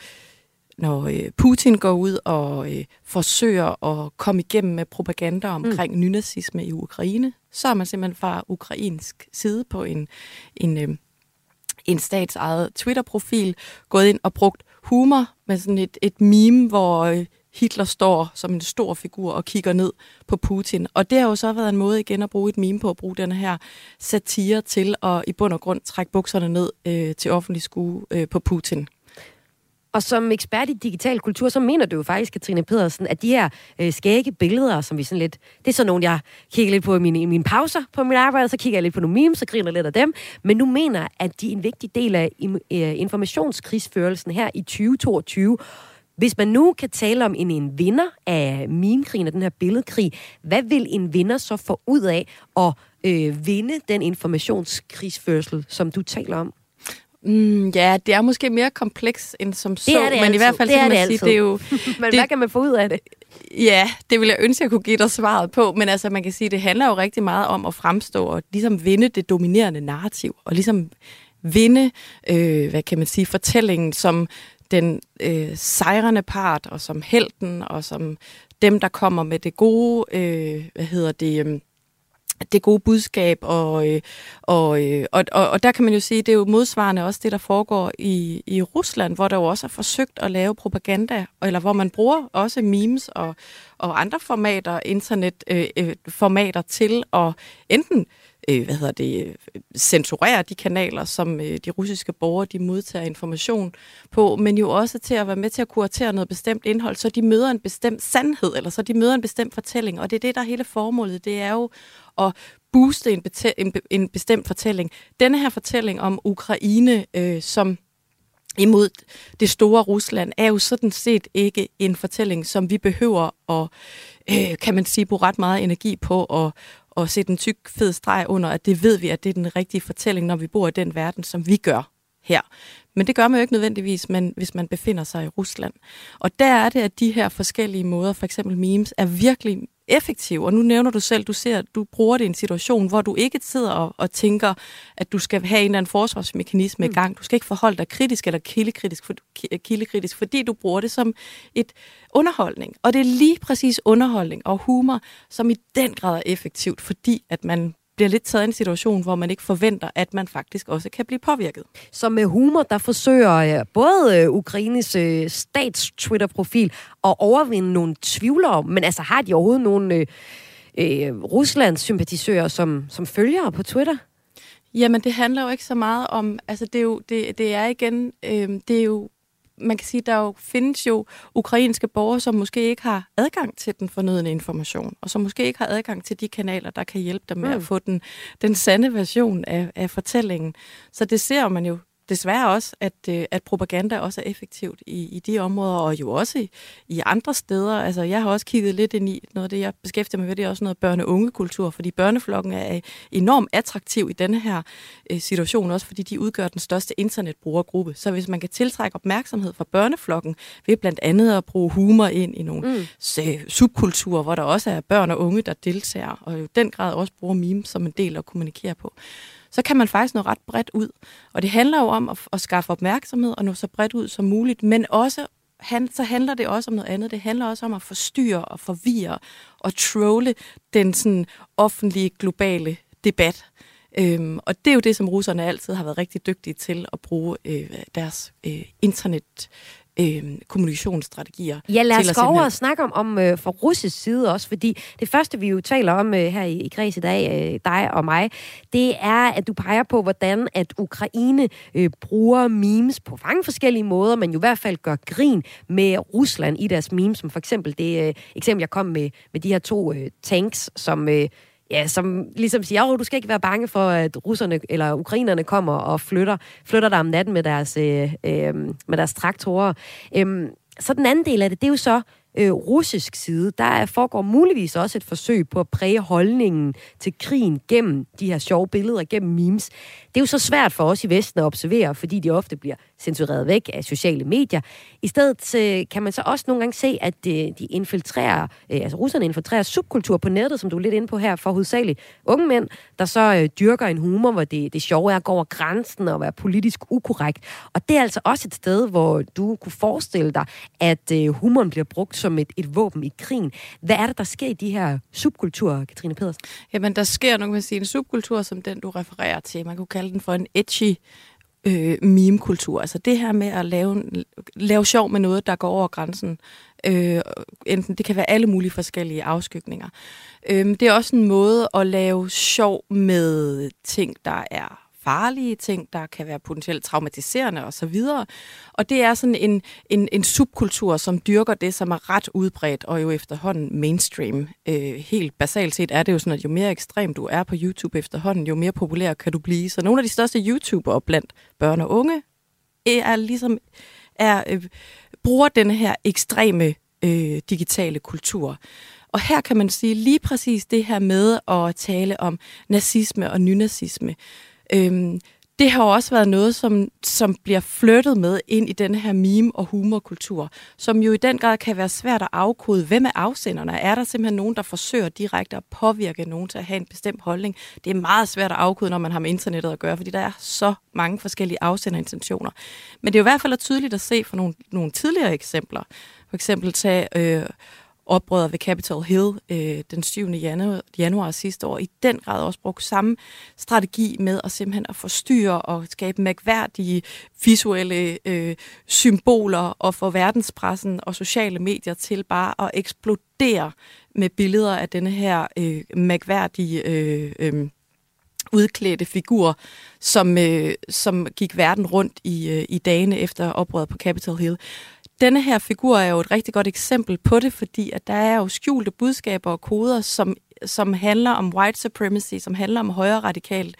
når øh, Putin går ud og øh, forsøger at komme igennem med propaganda omkring mm. nynazisme i Ukraine, så er man simpelthen fra ukrainsk side på en, en, øh, en statsejet Twitter-profil gået ind og brugt humor med sådan et, et meme, hvor øh, Hitler står som en stor figur og kigger ned på Putin. Og det har jo så været en måde igen at bruge et meme på, at bruge den her satire til at i bund og grund trække bukserne ned øh, til offentlig skue øh, på Putin. Og som ekspert i digital kultur, så mener du jo faktisk, Katrine Pedersen, at de her øh, skægge billeder, som vi sådan lidt... Det er sådan nogle, jeg kigger lidt på i mine, i mine pauser på mit arbejde, så kigger jeg lidt på nogle memes, så griner lidt af dem. Men nu mener at de er en vigtig del af øh, informationskrigsførelsen her i 2022. Hvis man nu kan tale om en, en vinder af meme-krigen og den her billedkrig, hvad vil en vinder så få ud af at øh, vinde den informationskrigsførsel, som du taler om? Mm, ja, det er måske mere kompleks end som så, det men altid. i hvert fald det kan man sige, det er jo... <laughs> men det, hvad kan man få ud af det? Ja, det vil jeg ønske, jeg kunne give dig svaret på, men altså man kan sige, det handler jo rigtig meget om at fremstå og ligesom vinde det dominerende narrativ, og ligesom vinde, øh, hvad kan man sige, fortællingen som den øh, sejrende part, og som helten, og som dem, der kommer med det gode, øh, hvad hedder det... Øh, det gode budskab, og, øh, og, øh, og, og, og der kan man jo sige, det er jo modsvarende også det, der foregår i, i Rusland, hvor der jo også er forsøgt at lave propaganda, eller hvor man bruger også memes og, og andre formater, internetformater øh, øh til at enten øh, øh, hvad hedder det, øh, censurere de kanaler, som øh, de russiske borgere de modtager information på, men jo også til at være med til at kuratere noget bestemt indhold, så de møder en bestemt sandhed, eller så de møder en bestemt fortælling. Og det er det, der er hele formålet. Det er jo at booste en, en, en bestemt fortælling. Denne her fortælling om Ukraine, øh, som imod det store Rusland, er jo sådan set ikke en fortælling, som vi behøver at, øh, kan man sige, bruge ret meget energi på at, og sætte en tyk, fed streg under, at det ved vi, at det er den rigtige fortælling, når vi bor i den verden, som vi gør her. Men det gør man jo ikke nødvendigvis, men hvis man befinder sig i Rusland. Og der er det, at de her forskellige måder, for eksempel memes, er virkelig effektiv. Og nu nævner du selv, du ser, du bruger det i en situation, hvor du ikke sidder og, og tænker, at du skal have en eller anden forsvarsmekanisme mm. i gang. Du skal ikke forholde dig kritisk eller kildekritisk, for, kildekritisk, fordi du bruger det som et underholdning. Og det er lige præcis underholdning og humor, som i den grad er effektivt, fordi at man bliver lidt taget i en situation, hvor man ikke forventer, at man faktisk også kan blive påvirket. Så med humor, der forsøger både øh, Ukraines øh, stats-Twitter-profil at overvinde nogle tvivlere, men altså har de overhovedet nogle øh, øh, Ruslands sympatisører som, som følgere på Twitter? Jamen, det handler jo ikke så meget om, altså det er jo, det, det er igen, øh, det er jo man kan sige, der jo findes jo ukrainske borgere, som måske ikke har adgang til den fornødende information, og som måske ikke har adgang til de kanaler, der kan hjælpe dem med mm. at få den, den sande version af, af fortællingen. Så det ser man jo desværre også, at, øh, at propaganda også er effektivt i, i de områder, og jo også i, i andre steder. Altså, jeg har også kigget lidt ind i noget af det, jeg beskæftiger mig med, det er også noget børne-unge-kultur, fordi børneflokken er enormt attraktiv i denne her øh, situation, også fordi de udgør den største internetbrugergruppe. Så hvis man kan tiltrække opmærksomhed fra børneflokken, ved blandt andet at bruge humor ind i nogle mm. subkulturer, hvor der også er børn og unge, der deltager, og i den grad også bruger memes som en del at kommunikere på, så kan man faktisk nå ret bredt ud. Og det handler jo om at, at skaffe opmærksomhed og nå så bredt ud som muligt, men også han, så handler det også om noget andet. Det handler også om at forstyrre og forvirre og trolle den sådan offentlige globale debat. Øhm, og det er jo det, som russerne altid har været rigtig dygtige til at bruge øh, deres øh, internet øh, kommunikationsstrategier. Ja, lad os gå over og snakke om, om øh, fra russisk side også, fordi det første, vi jo taler om øh, her i, i Græs i dag, øh, dig og mig, det er, at du peger på, hvordan at Ukraine øh, bruger memes på mange forskellige måder, men jo i hvert fald gør grin med Rusland i deres memes, som for eksempel det øh, eksempel, jeg kom med, med de her to øh, tanks, som... Øh, ja, som ligesom siger, at du skal ikke være bange for, at russerne eller ukrainerne kommer og flytter, flytter dig om natten med deres, øh, øh, med deres traktorer. Øhm, så den anden del af det, det er jo så øh, russisk side, der foregår muligvis også et forsøg på at præge holdningen til krigen gennem de her sjove billeder, gennem memes. Det er jo så svært for os i Vesten at observere, fordi de ofte bliver censureret væk af sociale medier. I stedet øh, kan man så også nogle gange se, at øh, de infiltrerer, øh, altså russerne infiltrerer subkultur på nettet, som du er lidt inde på her, for hovedsageligt unge mænd, der så øh, dyrker en humor, hvor det, det sjove er at gå over grænsen og være politisk ukorrekt. Og det er altså også et sted, hvor du kunne forestille dig, at øh, humoren bliver brugt som et, et våben i krigen. Hvad er det, der sker i de her subkulturer, Katrine Pedersen? Jamen, der sker nok man sige, en subkultur, som den, du refererer til. Man kunne kalde den for en edgy øh, meme-kultur. Altså det her med at lave, lave sjov med noget, der går over grænsen. Øh, enten det kan være alle mulige forskellige afskygninger. Øh, det er også en måde at lave sjov med ting, der er farlige ting, der kan være potentielt traumatiserende osv. Og det er sådan en, en, en subkultur, som dyrker det, som er ret udbredt og jo efterhånden mainstream. Øh, helt basalt set er det jo sådan, at jo mere ekstrem du er på YouTube efterhånden, jo mere populær kan du blive. Så nogle af de største YouTubere blandt børn og unge er ligesom er, øh, bruger den her ekstreme øh, digitale kultur. Og her kan man sige lige præcis det her med at tale om nazisme og nynazisme. Øhm, det har også været noget, som, som bliver flyttet med ind i den her meme- og humorkultur, som jo i den grad kan være svært at afkode. Hvem er afsenderne? Er der simpelthen nogen, der forsøger direkte at påvirke nogen til at have en bestemt holdning? Det er meget svært at afkode, når man har med internettet at gøre, fordi der er så mange forskellige afsenderintentioner. Men det er jo i hvert fald tydeligt at se fra nogle, nogle tidligere eksempler. For eksempel tage øh, oprøret ved Capitol Hill øh, den 7. Januar, januar sidste år, i den grad også brugt samme strategi med at simpelthen at forstyrre og skabe mærkværdige visuelle øh, symboler og få verdenspressen og sociale medier til bare at eksplodere med billeder af denne her øh, mærkværdige øh, øh, udklædte figur, som, øh, som gik verden rundt i, øh, i dagene efter oprøret på Capitol Hill denne her figur er jo et rigtig godt eksempel på det, fordi at der er jo skjulte budskaber og koder, som, som handler om white supremacy, som handler om højre radikalt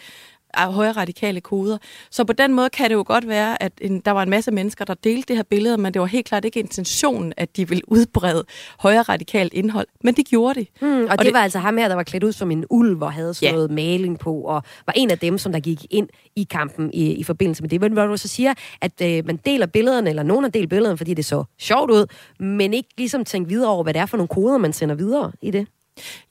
højre radikale koder. Så på den måde kan det jo godt være, at en, der var en masse mennesker, der delte det her billede, men det var helt klart ikke intentionen, at de ville udbrede højre radikalt indhold. Men det gjorde de. Mm, og, og det, det var altså ham her, der var klædt ud som en ulv og havde sådan ja. noget maling på, og var en af dem, som der gik ind i kampen i, i forbindelse med det. Men hvor du så siger, at øh, man deler billederne, eller nogen har delt billederne, fordi det så sjovt ud, men ikke ligesom tænkt videre over, hvad det er for nogle koder, man sender videre i det.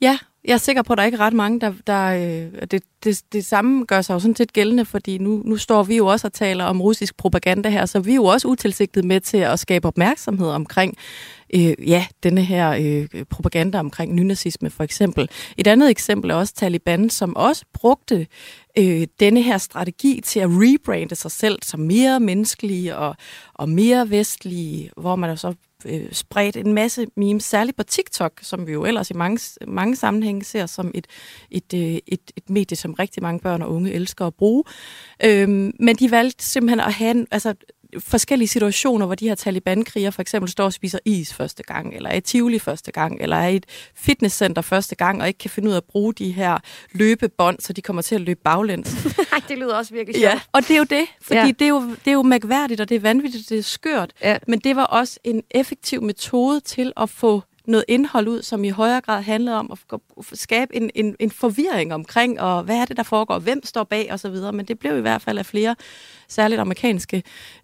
Ja, jeg er sikker på, at der er ikke ret mange, der... der øh, det, det, det samme gør sig jo sådan set gældende, fordi nu, nu står vi jo også og taler om russisk propaganda her, så vi er jo også utilsigtet med til at skabe opmærksomhed omkring øh, ja, denne her øh, propaganda omkring nynazisme for eksempel. Et andet eksempel er også Taliban, som også brugte øh, denne her strategi til at rebrande sig selv som mere menneskelige og, og mere vestlige, hvor man så øh, spredt en masse memes, særligt på TikTok, som vi jo ellers i mange, mange sammenhænge ser som et, et, øh, et, et medie, som rigtig mange børn og unge elsker at bruge. Øhm, men de valgte simpelthen at have en, altså, forskellige situationer, hvor de her Taliban-kriger for eksempel står og spiser is første gang, eller er i Tivoli første gang, eller er i et fitnesscenter første gang, og ikke kan finde ud af at bruge de her løbebånd, så de kommer til at løbe baglæns. <laughs> Nej, det lyder også virkelig sjovt. Ja, og det er jo det, fordi ja. det, er jo, det er jo mærkværdigt, og det er vanvittigt, det er skørt, ja. men det var også en effektiv metode til at få noget indhold ud, som i højere grad handlede om at skabe en, en, en forvirring omkring, og hvad er det, der foregår, hvem står bag osv., men det blev i hvert fald af flere, særligt amerikanske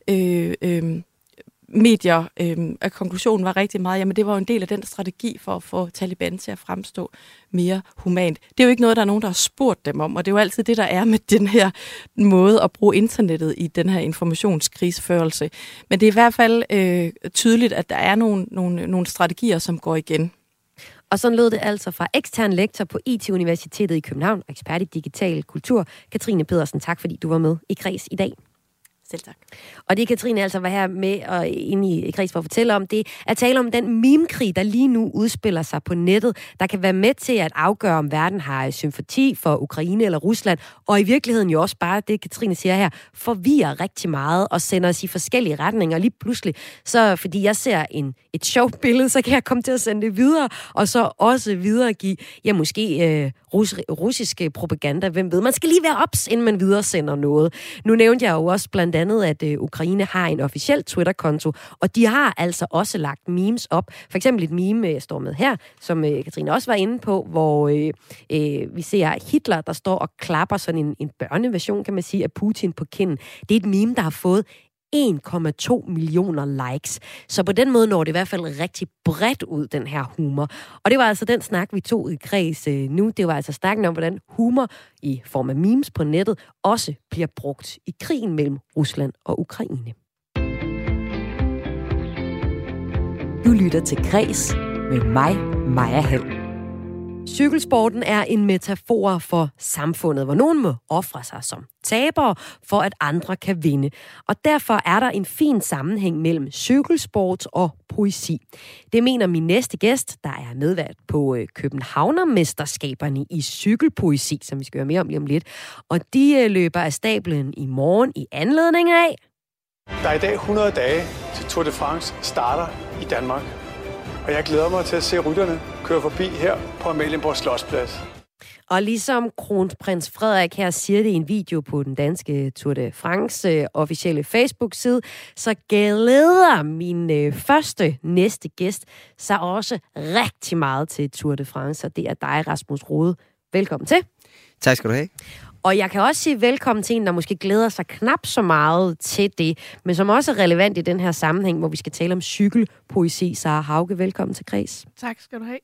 øh, øh, medier, øh, at konklusionen var rigtig meget, jamen det var jo en del af den strategi for at få Taliban til at fremstå mere humant. Det er jo ikke noget, der er nogen, der har spurgt dem om, og det er jo altid det, der er med den her måde at bruge internettet i den her informationskrigsførelse. Men det er i hvert fald øh, tydeligt, at der er nogle, nogle, nogle strategier, som går igen. Og sådan lød det altså fra ekstern lektor på IT-universitetet i København, ekspert i digital kultur, Katrine Pedersen. Tak fordi du var med i Kreds i dag. Selv tak. Og det Katrine altså var her med og ind i kreds for at fortælle om, det er tale om den mimkrig, der lige nu udspiller sig på nettet, der kan være med til at afgøre, om verden har sympati for Ukraine eller Rusland, og i virkeligheden jo også bare det, Katrine siger her, forvirrer rigtig meget og sender os i forskellige retninger. Lige pludselig, så fordi jeg ser en, et sjovt billede, så kan jeg komme til at sende det videre, og så også videregive, ja måske øh, rus, russiske propaganda, hvem ved. Man skal lige være ops, inden man videresender noget. Nu nævnte jeg jo også blandt andet, at øh, Ukraine har en officiel Twitter-konto, og de har altså også lagt memes op. For eksempel et meme, jeg står med her, som øh, Katrine også var inde på, hvor øh, øh, vi ser Hitler, der står og klapper sådan en, en børneversion, kan man sige, af Putin på kinden. Det er et meme, der har fået 1,2 millioner likes. Så på den måde når det i hvert fald rigtig bredt ud, den her humor. Og det var altså den snak, vi tog i kreds øh, nu. Det var altså snakken om, hvordan humor i form af memes på nettet også bliver brugt i krigen mellem Rusland og Ukraine. Du lytter til Kres med mig, Maja Hall. Cykelsporten er en metafor for samfundet, hvor nogen må ofre sig som tabere, for at andre kan vinde. Og derfor er der en fin sammenhæng mellem cykelsport og poesi. Det mener min næste gæst, der er medvært på øh, Københavnermesterskaberne i cykelpoesi, som vi skal høre mere om lige om lidt. Og de øh, løber af stablen i morgen i anledning af... Der er i dag 100 dage til Tour de France starter i Danmark. Og jeg glæder mig til at se rytterne køre forbi her på Amalienborg Slottsplads. Og ligesom kronprins Frederik her siger det i en video på den danske Tour de France øh, officielle Facebook-side, så glæder min øh, første næste gæst sig også rigtig meget til Tour de France, og det er dig, Rasmus Rode. Velkommen til. Tak skal du have. Og jeg kan også sige velkommen til en, der måske glæder sig knap så meget til det, men som også er relevant i den her sammenhæng, hvor vi skal tale om cykelpoesi. Sara Hauge, velkommen til Kreds. Tak skal du have.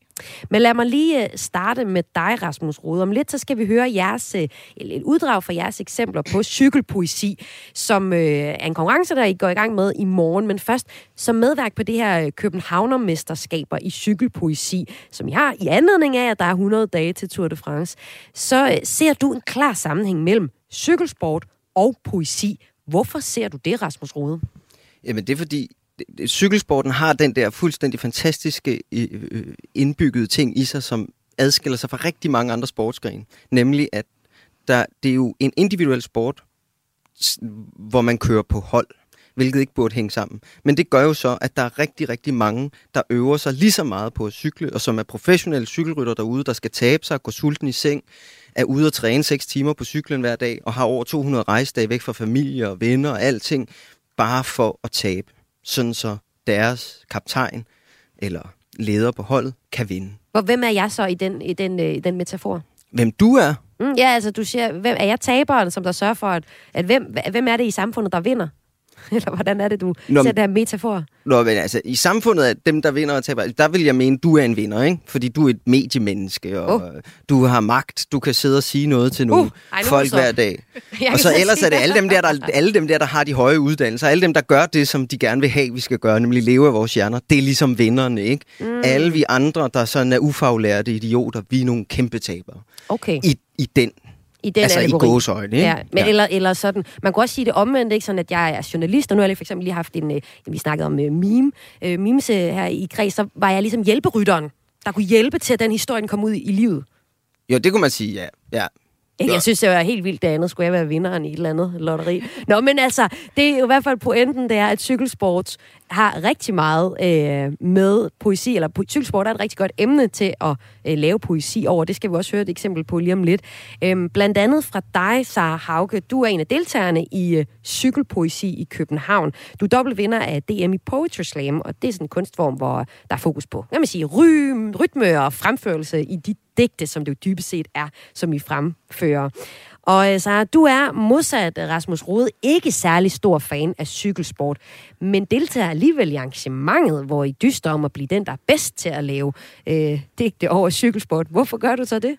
Men lad mig lige øh, starte med dig, Rasmus Rode. Om lidt så skal vi høre jeres, øh, et uddrag fra jeres eksempler på cykelpoesi, som øh, er en konkurrence, der I går i gang med i morgen. Men først som medværk på det her øh, Københavnermesterskaber i cykelpoesi, som I har i anledning af, at der er 100 dage til Tour de France, så ser du en klar sammenhæng mellem cykelsport og poesi. Hvorfor ser du det, Rasmus Rode? Jamen det er fordi, cykelsporten har den der fuldstændig fantastiske øh, øh, indbyggede ting i sig, som adskiller sig fra rigtig mange andre sportsgrene. Nemlig, at der, det er jo en individuel sport, hvor man kører på hold, hvilket ikke burde hænge sammen. Men det gør jo så, at der er rigtig, rigtig mange, der øver sig lige så meget på at cykle, og som er professionelle cykelrytter derude, der skal tabe sig, gå sulten i seng, er ude og træne 6 timer på cyklen hver dag, og har over 200 rejsedage væk fra familie og venner og alting, bare for at tabe. Sådan så deres kaptajn eller leder på holdet kan vinde. Hvor hvem er jeg så i den, i den, øh, i den metafor? Hvem du er? Mm, ja, altså du siger, hvem er jeg taberen, som der sørger for, at, at hvem, hvem er det i samfundet, der vinder? <laughs> Eller hvordan er det, du Nå, ser det her metafor? Nå, men altså, i samfundet af dem, der vinder og taber, der vil jeg mene, du er en vinder, ikke? Fordi du er et mediemenneske, og uh. du har magt. Du kan sidde og sige noget til nogle uh, ej, folk hver dag. <laughs> og så ellers er det alle dem, der, der, alle dem der, der har de høje uddannelser, alle dem, der gør det, som de gerne vil have, vi skal gøre, nemlig leve af vores hjerner. Det er ligesom vinderne, ikke? Mm. Alle vi andre, der sådan er ufaglærte idioter, vi er nogle kæmpe tabere. Okay. I, i den i den altså allegori. i gåsøjne, ikke? Ja, men ja. Eller, eller sådan. Man kan også sige det omvendt, ikke? Sådan, at jeg er journalist, og nu har jeg for eksempel lige haft en, øh, vi snakkede om uh, meme, uh, memes uh, her i kreds, så var jeg ligesom hjælperytteren, der kunne hjælpe til, at den historie kom ud i, i livet. Jo, det kunne man sige, ja. ja. Ikke? Jeg synes, det var helt vildt det andet. Skulle jeg være vinderen i et eller andet lotteri? Nå, men altså, det er jo i hvert fald pointen, det er, at cykelsport har rigtig meget øh, med poesi, eller po- cykelsport er et rigtig godt emne til at øh, lave poesi over. Det skal vi også høre et eksempel på lige om lidt. Øhm, blandt andet fra dig, Sara Hauke. Du er en af deltagerne i øh, cykelpoesi i København. Du er dobbelt vinder af DM i Poetry Slam, og det er sådan en kunstform, hvor der er fokus på, hvad man sige, rym, rytme og fremførelse i de digte, som det jo dybest set er, som I fremfører. Og øh, så du er modsat Rasmus Rode ikke særlig stor fan af cykelsport, men deltager alligevel i arrangementet, hvor I dyster om at blive den, der er bedst til at lave øh, digte over cykelsport. Hvorfor gør du så det?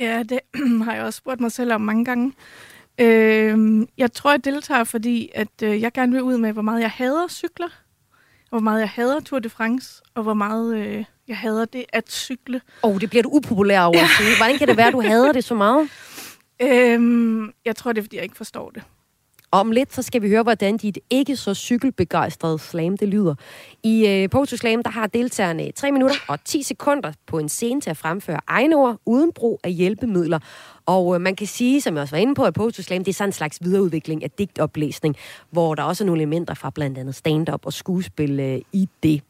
Ja, det <clears throat> har jeg også spurgt mig selv om mange gange. Øh, jeg tror, jeg deltager, fordi at øh, jeg gerne vil ud med, hvor meget jeg hader cykler, hvor meget jeg hader Tour de France, og hvor meget øh, jeg hader det at cykle. Åh, oh, det bliver du upopulær over sige. Hvordan kan det være, at du hader det så meget? <laughs> Øhm, jeg tror, det er, fordi jeg ikke forstår det. Om lidt, så skal vi høre, hvordan dit ikke så cykelbegejstrede slam, det lyder. I øh, Poetry Slam, der har deltagerne 3 minutter og 10 sekunder på en scene til at fremføre egne ord, uden brug af hjælpemidler. Og øh, man kan sige, som jeg også var inde på, at Poetry Slam, det er sådan en slags videreudvikling af digtoplæsning, hvor der også er nogle elementer fra blandt andet stand-up og skuespil øh, i det.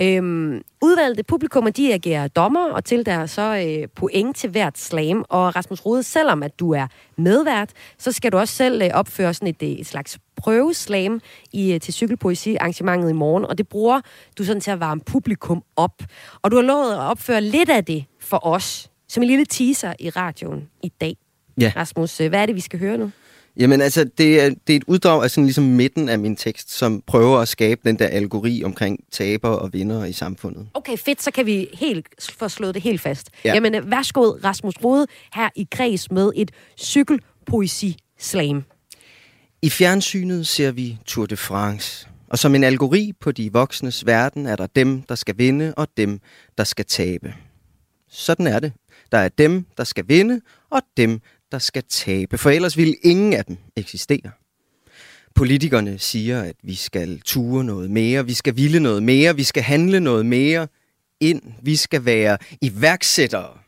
Øhm, udvalgte publikummer, de agerer dommer og til der så øh, point til hvert slam. Og Rasmus Rode, selvom at du er medvært, så skal du også selv øh, opføre sådan et, et slags prøveslam i, øh, til cykelpoesi arrangementet i morgen. Og det bruger du sådan til at varme publikum op. Og du har lovet at opføre lidt af det for os, som en lille teaser i radioen i dag. Ja. Rasmus, øh, hvad er det, vi skal høre nu? Jamen altså, det er, det er et uddrag af sådan ligesom midten af min tekst, som prøver at skabe den der algori omkring taber og vinder i samfundet. Okay, fedt, så kan vi helt få slået det helt fast. Ja. Jamen, værsgo Rasmus Rode her i kreds med et cykelpoesi-slam. I fjernsynet ser vi Tour de France. Og som en algori på de voksnes verden er der dem, der skal vinde, og dem, der skal tabe. Sådan er det. Der er dem, der skal vinde, og dem, der skal tabe, for ellers ville ingen af dem eksistere. Politikerne siger, at vi skal ture noget mere, vi skal ville noget mere, vi skal handle noget mere ind, vi skal være iværksættere.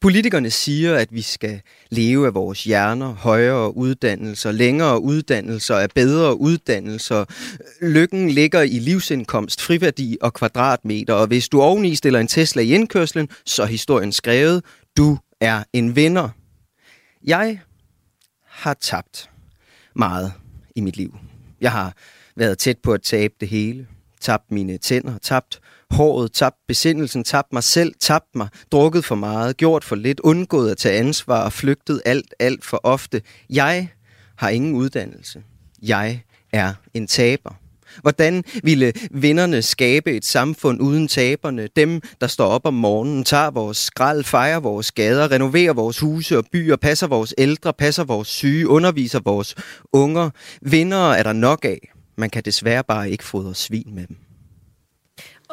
Politikerne siger, at vi skal leve af vores hjerner, højere uddannelser, længere uddannelser, af bedre uddannelser. Lykken ligger i livsindkomst, friværdi og kvadratmeter, og hvis du oveni stiller en Tesla i indkørslen, så er historien skrevet, du er en vinder. Jeg har tabt meget i mit liv. Jeg har været tæt på at tabe det hele. Tabt mine tænder, tabt håret, tabt besindelsen, tabt mig selv, tabt mig, drukket for meget, gjort for lidt, undgået at tage ansvar og flygtet alt, alt for ofte. Jeg har ingen uddannelse. Jeg er en taber. Hvordan ville vinderne skabe et samfund uden taberne? Dem, der står op om morgenen, tager vores skrald, fejrer vores gader, renoverer vores huse og byer, passer vores ældre, passer vores syge, underviser vores unger. Vindere er der nok af. Man kan desværre bare ikke fodre svin med dem.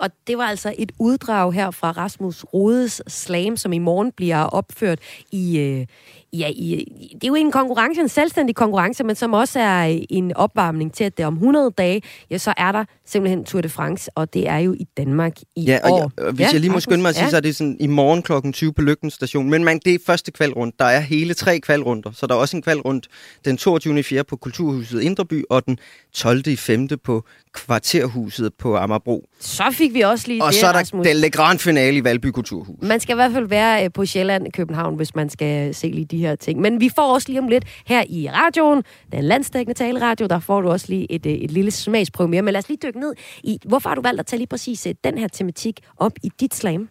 Og det var altså et uddrag her fra Rasmus Rodes Slam, som i morgen bliver opført i, øh, ja, i, det er jo en konkurrence, en selvstændig konkurrence, men som også er en opvarmning til, at det om 100 dage, ja, så er der simpelthen Tour de France, og det er jo i Danmark i ja, og år. Ja, og hvis ja, jeg lige må skynde mig at sige, ja. så er det sådan i morgen klokken 20 på Lygten station. Men man, det er første kvalrund. Der er hele tre kvalrunder, så der er også en kvalrund den 22. 4. på Kulturhuset Indreby, og den 12. 5. på Kvarterhuset på Amagerbro. Så fik vi også lige og det, så er der Rasmus. den Le Grand Finale i Valby Kulturhus. Man skal i hvert fald være øh, på Sjælland, København, hvis man skal se lige de her ting. Men vi får også lige om lidt her i radioen, den landstækkende taleradio, der får du også lige et, øh, et lille smagsprøve mere. Men lad os lige dykke ned i, hvorfor har du valgt at tage lige præcis øh, den her tematik op i dit slam?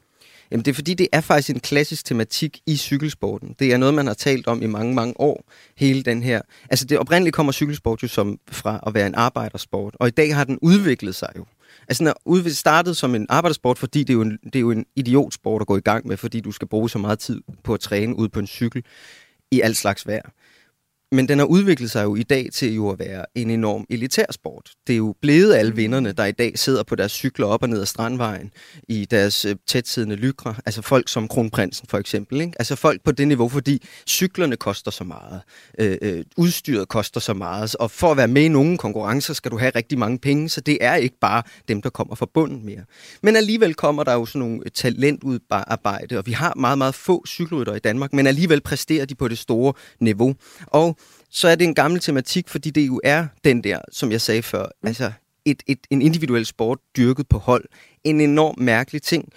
Jamen det er fordi, det er faktisk en klassisk tematik i cykelsporten. Det er noget, man har talt om i mange, mange år. Hele den her... Altså det oprindeligt kommer cykelsport jo som fra at være en arbejdersport. Og i dag har den udviklet sig jo. Altså den er startede som en arbejdersport, fordi det er, jo en, det er jo en idiotsport at gå i gang med, fordi du skal bruge så meget tid på at træne ud på en cykel i alt slags vejr. Men den har udviklet sig jo i dag til jo at være en enorm elitær sport. Det er jo blevet alle vinderne, der i dag sidder på deres cykler op og ned ad Strandvejen i deres øh, tætsiddende lykre. Altså folk som Kronprinsen for eksempel. Ikke? Altså folk på det niveau, fordi cyklerne koster så meget. Øh, øh, udstyret koster så meget. Og for at være med i nogle konkurrencer, skal du have rigtig mange penge. Så det er ikke bare dem, der kommer fra bunden mere. Men alligevel kommer der jo sådan nogle øh, talentudarbejde, og vi har meget, meget få cykelrytter i Danmark, men alligevel præsterer de på det store niveau. Og så er det en gammel tematik, fordi det jo er den der, som jeg sagde før, mm. altså et, et, en individuel sport dyrket på hold. En enorm mærkelig ting,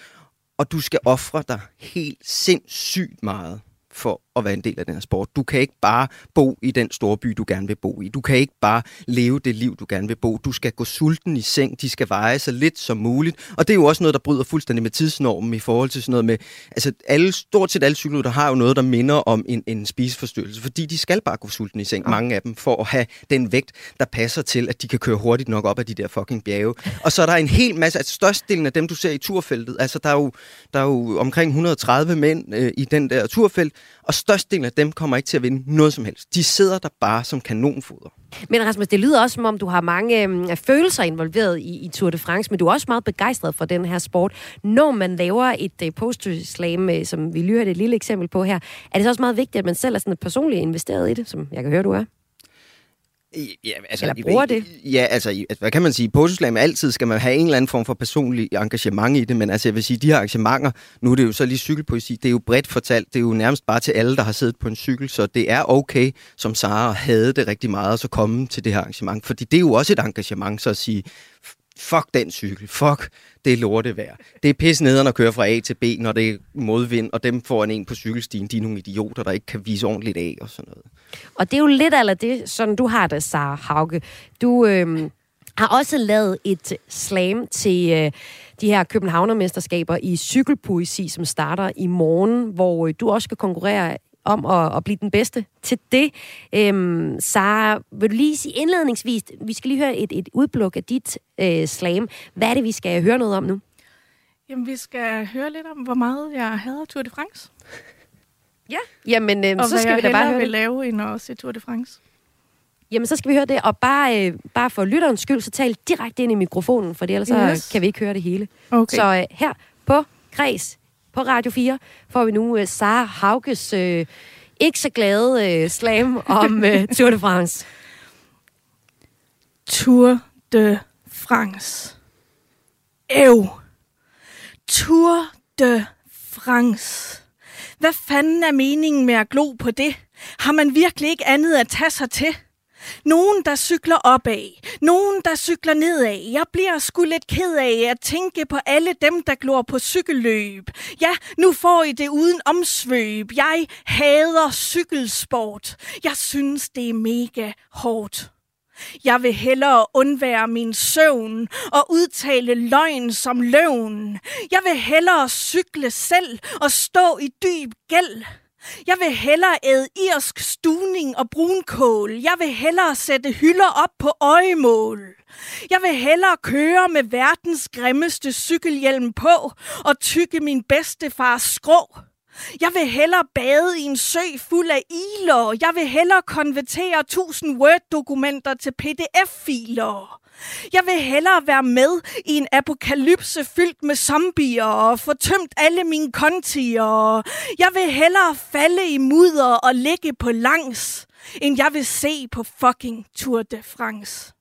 og du skal ofre dig helt sindssygt meget for at være en del af den her sport. Du kan ikke bare bo i den store by, du gerne vil bo i. Du kan ikke bare leve det liv, du gerne vil bo. Du skal gå sulten i seng. De skal veje så lidt som muligt. Og det er jo også noget, der bryder fuldstændig med tidsnormen i forhold til sådan noget med... Altså, alle, stort set alle cykler, der har jo noget, der minder om en, en spiseforstyrrelse, fordi de skal bare gå sulten i seng, ja. mange af dem, for at have den vægt, der passer til, at de kan køre hurtigt nok op ad de der fucking bjerge. Og så er der en hel masse... Altså, størstedelen af dem, du ser i turfeltet, altså, der er jo, der er jo omkring 130 mænd øh, i den der turfelt, og størstedelen af dem kommer ikke til at vinde noget som helst. De sidder der bare som kanonfoder. Men Rasmus, det lyder også som om, du har mange øh, følelser involveret i, i Tour de France, men du er også meget begejstret for den her sport. Når man laver et øh, post-slam, øh, som vi lige hørte et lille eksempel på her, er det så også meget vigtigt, at man selv er sådan personligt investeret i det, som jeg kan høre, du er? Ja, altså, Eller bruger det? Ja, altså, hvad kan man sige? Påseslam altid skal man have en eller anden form for personlig engagement i det, men altså, jeg vil sige, de her arrangementer, nu er det jo så lige cykelpoesi, det er jo bredt fortalt, det er jo nærmest bare til alle, der har siddet på en cykel, så det er okay, som Sara havde det rigtig meget, at så komme til det her arrangement, fordi det er jo også et engagement, så at sige, fuck den cykel, fuck det lorte vejr. Det er pisse nederen at køre fra A til B, når det er modvind, og dem får en en på cykelstien, de er nogle idioter, der ikke kan vise ordentligt af og sådan noget. Og det er jo lidt af det, sådan du har det, Sara Hauke. Du øh, har også lavet et slam til øh, de her Københavnermesterskaber i cykelpoesi, som starter i morgen, hvor øh, du også skal konkurrere om at, at blive den bedste til det. Øhm, Sara, vil du lige sige indledningsvis, vi skal lige høre et, et udbluk af dit øh, slam. Hvad er det, vi skal høre noget om nu? Jamen, vi skal høre lidt om, hvor meget jeg hader Tour de France. <laughs> Ja, jamen øh, og så skal vi da bare høre vil det. lave end at se Tour de France. Jamen, så skal vi høre det, og bare, øh, bare for lytterens skyld, så tal direkte ind i mikrofonen, for ellers. Yes. så kan vi ikke høre det hele. Okay. Så øh, her på Græs på Radio 4 får vi nu uh, Sara Hauges uh, ikke så glade uh, slam om uh, <laughs> Tour de France. Tour de France. Ew. Tour de France. Hvad fanden er meningen med at glo på det? Har man virkelig ikke andet at tage sig til? Nogen, der cykler opad. Nogen, der cykler nedad. Jeg bliver sgu lidt ked af at tænke på alle dem, der glor på cykelløb. Ja, nu får I det uden omsvøb. Jeg hader cykelsport. Jeg synes, det er mega hårdt. Jeg vil hellere undvære min søvn og udtale løgn som løvn. Jeg vil hellere cykle selv og stå i dyb gæld. Jeg vil hellere æde irsk stuning og brunkål. Jeg vil hellere sætte hylder op på øjemål. Jeg vil hellere køre med verdens grimmeste cykelhjelm på og tykke min bedstefars skrå. Jeg vil hellere bade i en sø fuld af iler. Jeg vil hellere konvertere 1000 Word-dokumenter til PDF-filer. Jeg vil hellere være med i en apokalypse fyldt med zombier og få tømt alle mine kontier. Jeg vil hellere falde i mudder og ligge på langs, end jeg vil se på fucking Tour de France.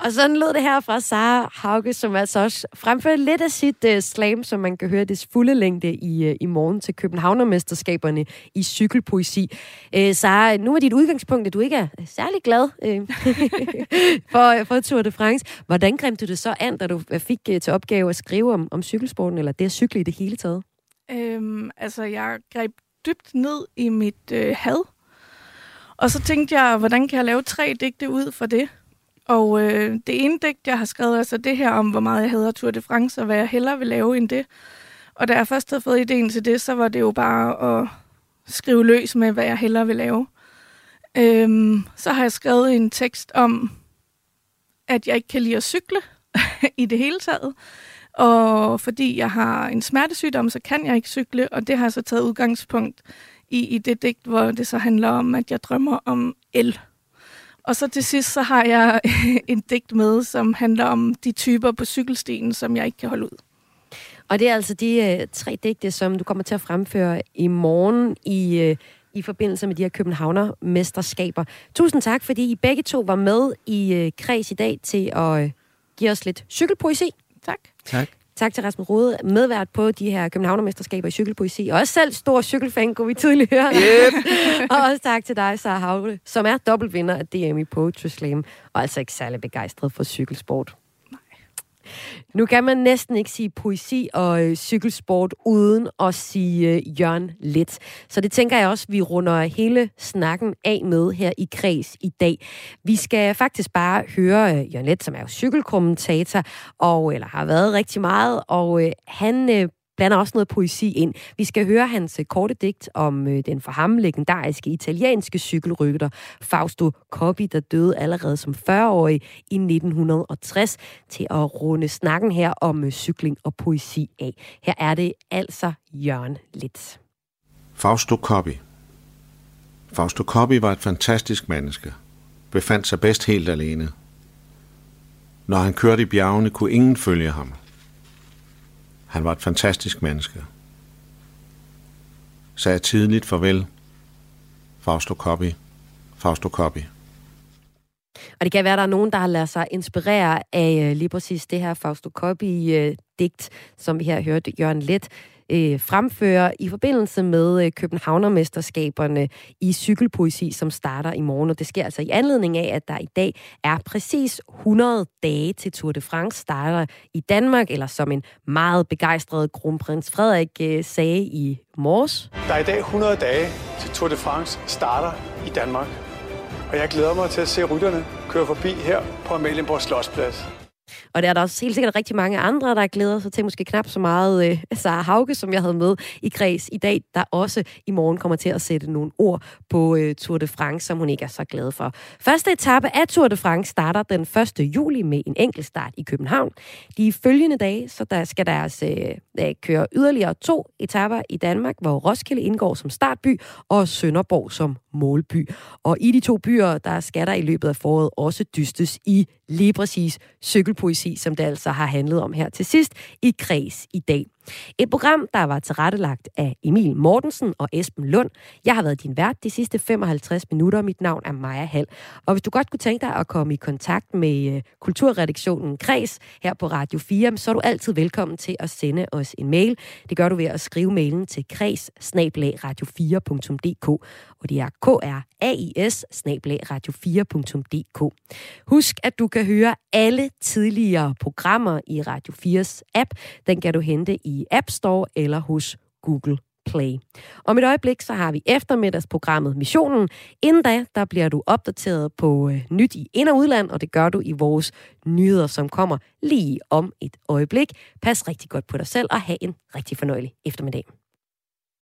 Og sådan lød det her fra Sara Hauge, som altså også fremførte lidt af sit uh, slam, som man kan høre det fulde længde i, uh, i morgen til Københavnermesterskaberne i cykelpoesi. Øh, uh, Sara, nu er dit udgangspunkt, at du ikke er særlig glad uh, <laughs> for, for Tour de France. Hvordan grimte du det så an, da du fik uh, til opgave at skrive om, om cykelsporten, eller det at cykle i det hele taget? Øhm, altså, jeg greb dybt ned i mit øh, had. Og så tænkte jeg, hvordan kan jeg lave tre digte ud for det? Og øh, det ene digt, jeg har skrevet, er så det her om, hvor meget jeg hader Tour de France, og hvad jeg hellere vil lave end det. Og da jeg først havde fået ideen til det, så var det jo bare at skrive løs med, hvad jeg hellere vil lave. Øhm, så har jeg skrevet en tekst om, at jeg ikke kan lide at cykle <laughs> i det hele taget. Og fordi jeg har en smertesygdom, så kan jeg ikke cykle, og det har jeg så taget udgangspunkt i, i det digt, hvor det så handler om, at jeg drømmer om el. Og så til sidst, så har jeg <laughs> en digt med, som handler om de typer på cykelstien, som jeg ikke kan holde ud. Og det er altså de uh, tre digte, som du kommer til at fremføre i morgen i, uh, i forbindelse med de her Københavner-mesterskaber. Tusind tak, fordi I begge to var med i uh, kreds i dag til at uh, give os lidt cykelpoesi. Tak. Tak. Tak til Rasmus Rode, medvært på de her Københavnermesterskaber i cykelpoesi. Og også selv stor cykelfan, kunne vi tydeligt høre. Yep. <laughs> og også tak til dig, Sarah Havle, som er dobbeltvinder af DM i Poetry Slam, og altså ikke særlig begejstret for cykelsport. Nu kan man næsten ikke sige poesi og øh, cykelsport uden at sige øh, Jørgen Let. Så det tænker jeg også, vi runder hele snakken af med her i Kreds i dag. Vi skal faktisk bare høre øh, Jørgen Let, som er jo cykelkommentator, og eller har været rigtig meget, og øh, han øh, blander også noget poesi ind. Vi skal høre hans øh, korte digt om øh, den for ham legendariske italienske cykelrytter Fausto Coppi, der døde allerede som 40-årig i 1960, til at runde snakken her om øh, cykling og poesi af. Her er det altså Jørgen Lidt. Fausto Coppi. Fausto Coppi var et fantastisk menneske. Befandt sig bedst helt alene. Når han kørte i bjergene, kunne ingen følge ham. Han var et fantastisk menneske. Sagde tidligt farvel. Fausto Coppi. Fausto Coppi. Og det kan være, at der er nogen, der har ladet sig inspirere af øh, lige præcis det her Fausto Coppi-digt, øh, som vi her hørte Jørgen Let øh, fremføre i forbindelse med øh, Københavnermesterskaberne i cykelpoesi, som starter i morgen. Og det sker altså i anledning af, at der i dag er præcis 100 dage til Tour de France starter i Danmark, eller som en meget begejstret kronprins Frederik øh, sagde i morges. Der er i dag 100 dage til Tour de France starter i Danmark. Og jeg glæder mig til at se rytterne køre forbi her på Amalienborg Slottsplads. Og der er der også helt sikkert rigtig mange andre, der glæder sig til måske knap så meget øh, <laughs> Sara Hauke, som jeg havde med i kreds i dag, der også i morgen kommer til at sætte nogle ord på øh, Tour de France, som hun ikke er så glad for. Første etape af Tour de France starter den 1. juli med en enkelt start i København. De følgende dage, så der skal deres øh, køre yderligere to etaper i Danmark, hvor Roskilde indgår som startby, og Sønderborg som målby. Og i de to byer, der skal der i løbet af foråret også dystes i lige præcis cykelpoesi, som det altså har handlet om her til sidst i kreds i dag. Et program, der var tilrettelagt af Emil Mortensen og Esben Lund. Jeg har været din vært de sidste 55 minutter. Mit navn er Maja Hall. Og hvis du godt kunne tænke dig at komme i kontakt med øh, kulturredaktionen Kres her på Radio 4, så er du altid velkommen til at sende os en mail. Det gør du ved at skrive mailen til kres radio 4dk og det er k r a i s radio 4dk Husk, at du kan høre alle tidligere programmer i Radio 4's app. Den kan du hente i i App Store eller hos Google Play. Om et øjeblik, så har vi eftermiddagsprogrammet Missionen. Inden da, der bliver du opdateret på øh, nyt i ind- og udland, og det gør du i vores nyheder, som kommer lige om et øjeblik. Pas rigtig godt på dig selv, og have en rigtig fornøjelig eftermiddag.